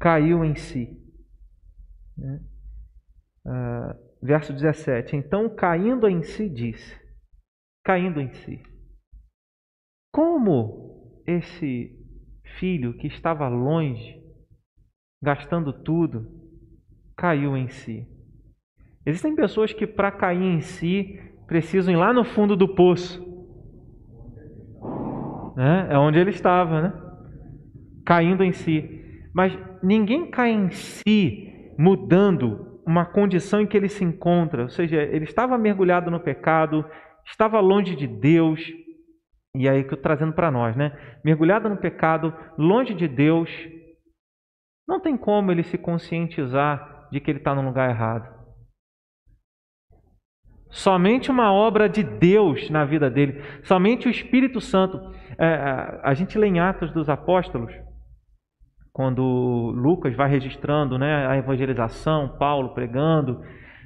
Speaker 1: caiu em si. Né? Ah, verso 17: Então, caindo em si, disse: Caindo em si. Como esse filho que estava longe, gastando tudo, caiu em si? Existem pessoas que, para cair em si, precisam ir lá no fundo do poço. Né? É onde ele estava, né? Caindo em si. Mas ninguém cai em si mudando uma condição em que ele se encontra. Ou seja, ele estava mergulhado no pecado, estava longe de Deus. E aí que eu trazendo para nós, né? Mergulhado no pecado, longe de Deus, não tem como ele se conscientizar de que ele está no lugar errado. Somente uma obra de Deus na vida dele, somente o Espírito Santo. É, a, a gente lê em Atos dos Apóstolos, quando Lucas vai registrando né, a evangelização, Paulo pregando,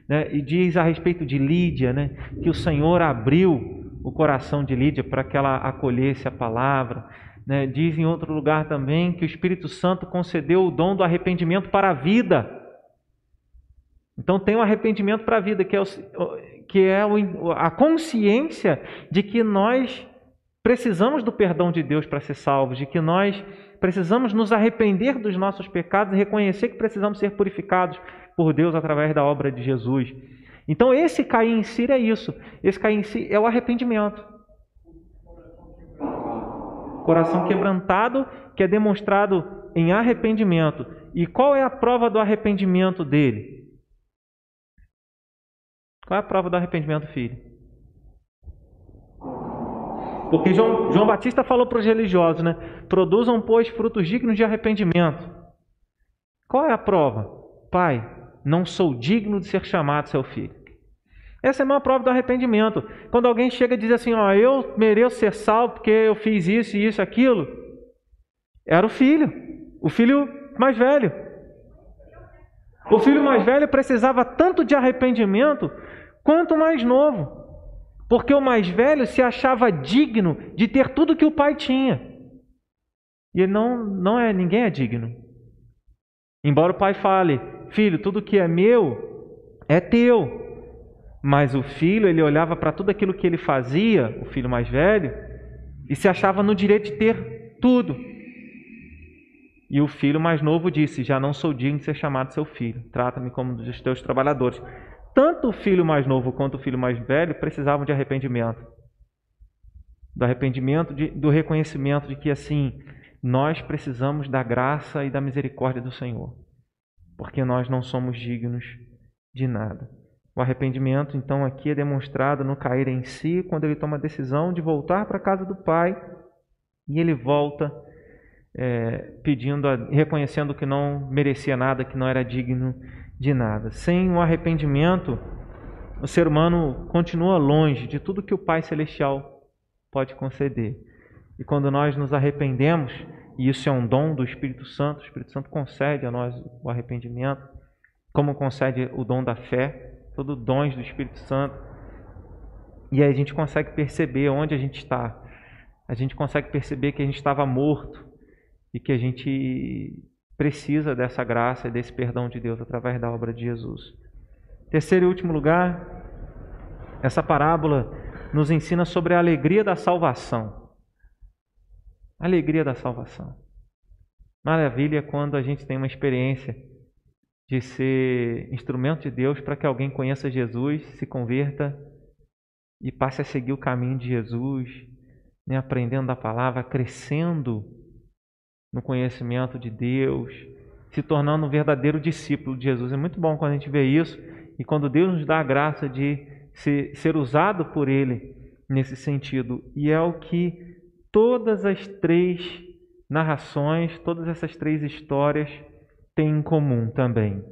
Speaker 1: né, e diz a respeito de Lídia, né, que o Senhor abriu o coração de Lídia para que ela acolhesse a palavra. Né, diz em outro lugar também que o Espírito Santo concedeu o dom do arrependimento para a vida. Então tem o arrependimento para a vida, que é, o, que é a consciência de que nós precisamos do perdão de Deus para ser salvos, de que nós precisamos nos arrepender dos nossos pecados e reconhecer que precisamos ser purificados por Deus através da obra de Jesus. Então esse cair em si é isso. Esse cair em si é o arrependimento. Coração quebrantado que é demonstrado em arrependimento. E qual é a prova do arrependimento dele? Qual é a prova do arrependimento, filho? Porque João, João Batista falou para os religiosos, né? Produzam, pois, frutos dignos de arrependimento. Qual é a prova? Pai, não sou digno de ser chamado seu filho. Essa é uma prova do arrependimento. Quando alguém chega e diz assim, ó, eu mereço ser salvo porque eu fiz isso isso, aquilo. Era o filho, o filho mais velho. O filho mais velho precisava tanto de arrependimento quanto o mais novo. Porque o mais velho se achava digno de ter tudo que o pai tinha. E não, não é, ninguém é digno. Embora o pai fale, filho, tudo que é meu é teu. Mas o filho, ele olhava para tudo aquilo que ele fazia, o filho mais velho, e se achava no direito de ter tudo. E o filho mais novo disse: Já não sou digno de ser chamado seu filho, trata-me como dos teus trabalhadores. Tanto o filho mais novo quanto o filho mais velho precisavam de arrependimento. Do arrependimento, de, do reconhecimento de que, assim, nós precisamos da graça e da misericórdia do Senhor, porque nós não somos dignos de nada. O arrependimento, então, aqui é demonstrado no cair em si, quando ele toma a decisão de voltar para a casa do Pai e ele volta é, pedindo, reconhecendo que não merecia nada, que não era digno de nada. Sem o arrependimento, o ser humano continua longe de tudo que o Pai Celestial pode conceder. E quando nós nos arrependemos, e isso é um dom do Espírito Santo, o Espírito Santo concede a nós o arrependimento, como concede o dom da fé, todos dons do Espírito Santo. E aí a gente consegue perceber onde a gente está. A gente consegue perceber que a gente estava morto e que a gente precisa dessa graça e desse perdão de Deus através da obra de Jesus. Terceiro e último lugar, essa parábola nos ensina sobre a alegria da salvação. alegria da salvação. Maravilha quando a gente tem uma experiência de ser instrumento de Deus para que alguém conheça Jesus, se converta e passe a seguir o caminho de Jesus, né, aprendendo da palavra, crescendo no conhecimento de Deus, se tornando um verdadeiro discípulo de Jesus. É muito bom quando a gente vê isso e quando Deus nos dá a graça de ser, ser usado por Ele nesse sentido. E é o que todas as três narrações, todas essas três histórias têm em comum também.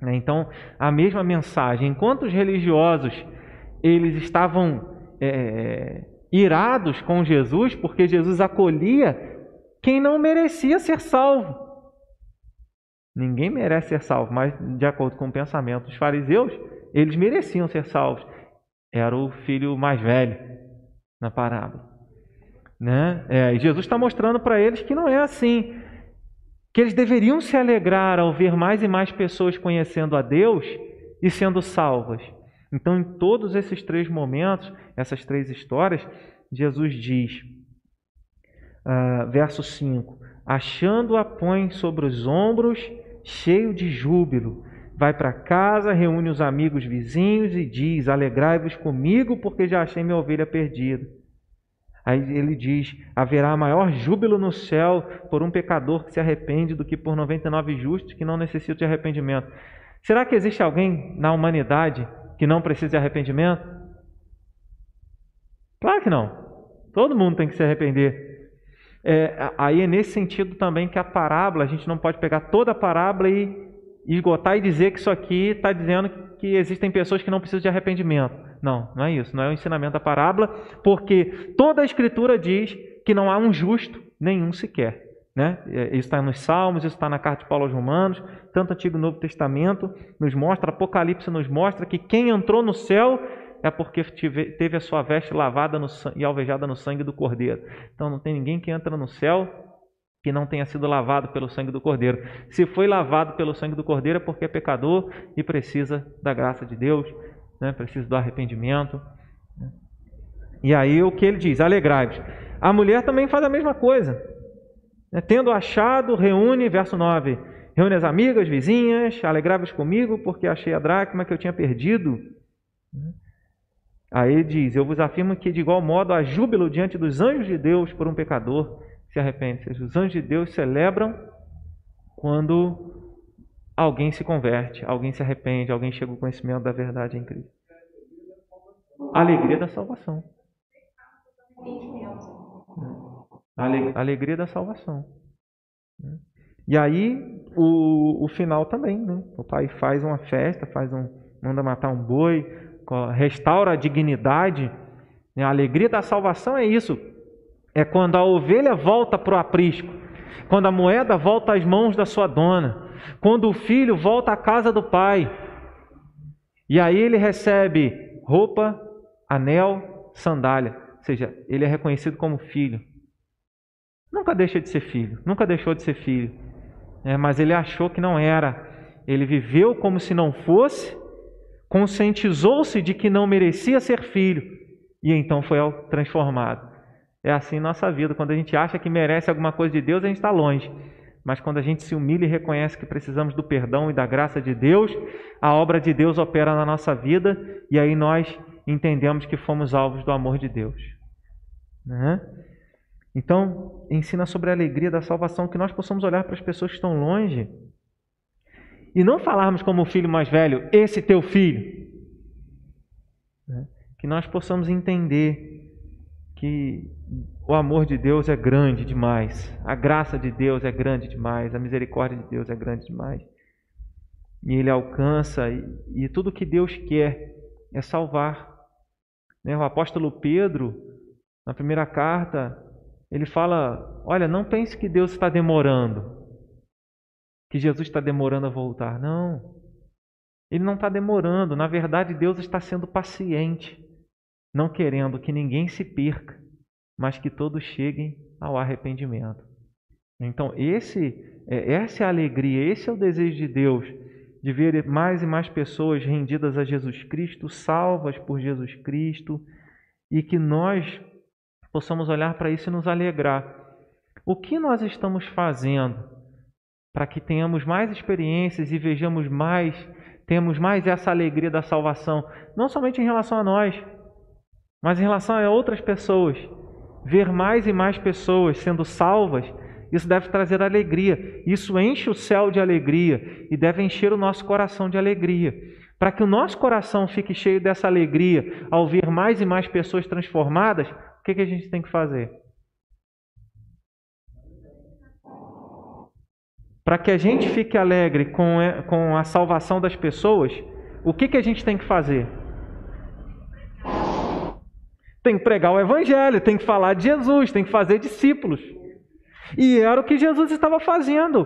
Speaker 1: Né? Então, a mesma mensagem. Enquanto os religiosos eles estavam é, irados com Jesus, porque Jesus acolhia quem não merecia ser salvo. Ninguém merece ser salvo, mas de acordo com o pensamento dos fariseus, eles mereciam ser salvos. Era o filho mais velho na parábola. Né? É, e Jesus está mostrando para eles que não é assim. Que eles deveriam se alegrar ao ver mais e mais pessoas conhecendo a Deus e sendo salvas. Então, em todos esses três momentos, essas três histórias, Jesus diz: uh, verso 5: Achando-a, põe sobre os ombros, cheio de júbilo. Vai para casa, reúne os amigos vizinhos e diz: Alegrai-vos comigo, porque já achei minha ovelha perdida. Aí ele diz: haverá maior júbilo no céu por um pecador que se arrepende do que por 99 justos que não necessitam de arrependimento. Será que existe alguém na humanidade que não precisa de arrependimento? Claro que não. Todo mundo tem que se arrepender. É, aí é nesse sentido também que a parábola, a gente não pode pegar toda a parábola e esgotar e dizer que isso aqui está dizendo que existem pessoas que não precisam de arrependimento. Não, não é isso, não é o ensinamento da parábola, porque toda a Escritura diz que não há um justo, nenhum sequer. Né? É, isso está nos Salmos, isso está na carta de Paulo aos Romanos, tanto Antigo e Novo Testamento nos mostra, Apocalipse nos mostra que quem entrou no céu é porque teve a sua veste lavada no, e alvejada no sangue do Cordeiro. Então não tem ninguém que entra no céu que não tenha sido lavado pelo sangue do Cordeiro. Se foi lavado pelo sangue do Cordeiro é porque é pecador e precisa da graça de Deus, né? precisa do arrependimento. Né? E aí o que ele diz? Alegrai-vos. A mulher também faz a mesma coisa. Né? Tendo achado, reúne, verso 9, reúne as amigas, vizinhas, alegrai-vos comigo, porque achei a dracma que eu tinha perdido. Aí diz: Eu vos afirmo que, de igual modo, há júbilo diante dos anjos de Deus por um pecador se arrepende. Os anjos de Deus celebram quando alguém se converte, alguém se arrepende, alguém chega ao conhecimento da verdade em Cristo. Alegria da salvação. Alegria da salvação. E aí, o, o final também, né? O pai faz uma festa, faz um, manda matar um boi, restaura a dignidade. Né? A alegria da salvação é isso. É quando a ovelha volta para o aprisco, quando a moeda volta às mãos da sua dona, quando o filho volta à casa do pai. E aí ele recebe roupa anel, sandália. Ou seja, ele é reconhecido como filho. Nunca deixa de ser filho, nunca deixou de ser filho. É, mas ele achou que não era. Ele viveu como se não fosse, conscientizou-se de que não merecia ser filho e então foi transformado. É assim nossa vida. Quando a gente acha que merece alguma coisa de Deus, a gente está longe. Mas quando a gente se humilha e reconhece que precisamos do perdão e da graça de Deus, a obra de Deus opera na nossa vida e aí nós entendemos que fomos alvos do amor de Deus. Né? Então, ensina sobre a alegria da salvação, que nós possamos olhar para as pessoas que estão longe e não falarmos como o filho mais velho, esse teu filho. Né? Que nós possamos entender que o amor de Deus é grande demais, a graça de Deus é grande demais, a misericórdia de Deus é grande demais. E Ele alcança, e, e tudo que Deus quer é salvar. Né? O apóstolo Pedro, na primeira carta, ele fala: Olha, não pense que Deus está demorando, que Jesus está demorando a voltar. Não, ele não está demorando, na verdade, Deus está sendo paciente, não querendo que ninguém se perca mas que todos cheguem ao arrependimento. Então, esse, é, essa é a alegria, esse é o desejo de Deus, de ver mais e mais pessoas rendidas a Jesus Cristo, salvas por Jesus Cristo, e que nós possamos olhar para isso e nos alegrar. O que nós estamos fazendo para que tenhamos mais experiências e vejamos mais, temos mais essa alegria da salvação, não somente em relação a nós, mas em relação a outras pessoas ver mais e mais pessoas sendo salvas, isso deve trazer alegria. Isso enche o céu de alegria e deve encher o nosso coração de alegria. Para que o nosso coração fique cheio dessa alegria ao ver mais e mais pessoas transformadas, o que, que a gente tem que fazer? Para que a gente fique alegre com a salvação das pessoas, o que, que a gente tem que fazer? Tem que pregar o Evangelho, tem que falar de Jesus, tem que fazer discípulos. E era o que Jesus estava fazendo.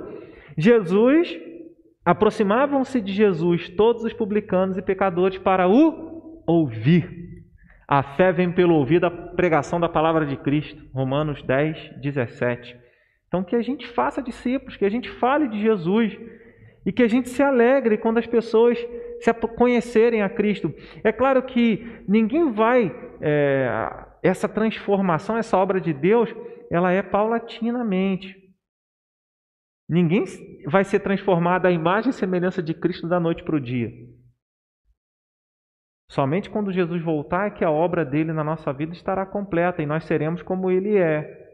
Speaker 1: Jesus, aproximavam-se de Jesus todos os publicanos e pecadores para o ouvir. A fé vem pelo ouvir da pregação da palavra de Cristo. Romanos 10, 17. Então, que a gente faça discípulos, que a gente fale de Jesus e que a gente se alegre quando as pessoas se conhecerem a Cristo. É claro que ninguém vai, é, essa transformação, essa obra de Deus, ela é paulatinamente. Ninguém vai ser transformado à imagem e semelhança de Cristo da noite para o dia. Somente quando Jesus voltar é que a obra dele na nossa vida estará completa e nós seremos como ele é.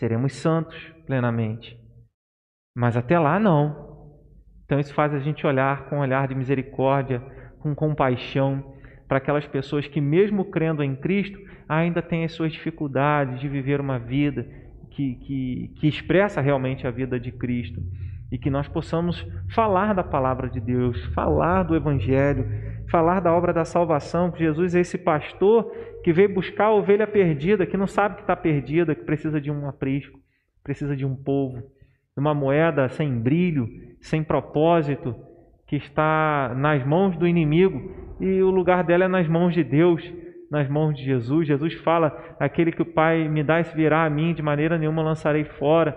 Speaker 1: Seremos santos plenamente. Mas até lá não. Então isso faz a gente olhar com um olhar de misericórdia, com compaixão para aquelas pessoas que, mesmo crendo em Cristo, ainda têm as suas dificuldades de viver uma vida que, que, que expressa realmente a vida de Cristo. E que nós possamos falar da palavra de Deus, falar do Evangelho, falar da obra da salvação, que Jesus é esse pastor que veio buscar a ovelha perdida, que não sabe que está perdida, que precisa de um aprisco, precisa de um povo, de uma moeda sem brilho, sem propósito, que está nas mãos do inimigo e o lugar dela é nas mãos de Deus, nas mãos de Jesus. Jesus fala: aquele que o Pai me dá se virá a mim, de maneira nenhuma lançarei fora.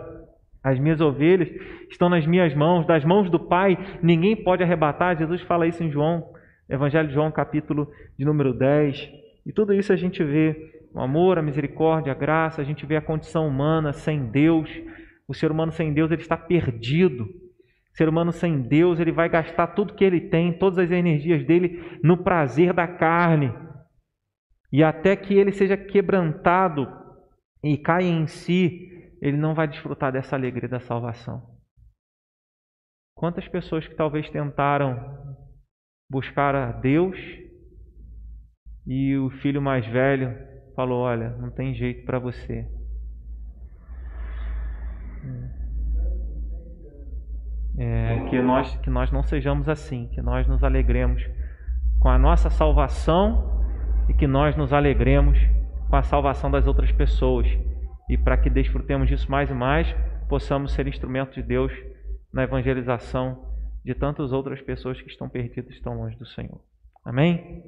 Speaker 1: As minhas ovelhas estão nas minhas mãos, das mãos do Pai, ninguém pode arrebatar. Jesus fala isso em João, Evangelho de João, capítulo de número 10. E tudo isso a gente vê o amor, a misericórdia, a graça, a gente vê a condição humana sem Deus. O ser humano sem Deus ele está perdido. Ser humano sem Deus, ele vai gastar tudo que ele tem, todas as energias dele no prazer da carne. E até que ele seja quebrantado e caia em si, ele não vai desfrutar dessa alegria da salvação. Quantas pessoas que talvez tentaram buscar a Deus e o filho mais velho falou: Olha, não tem jeito para você. É, que, nós, que nós não sejamos assim, que nós nos alegremos com a nossa salvação e que nós nos alegremos com a salvação das outras pessoas. E para que desfrutemos disso mais e mais, possamos ser instrumentos de Deus na evangelização de tantas outras pessoas que estão perdidas estão longe do Senhor. Amém?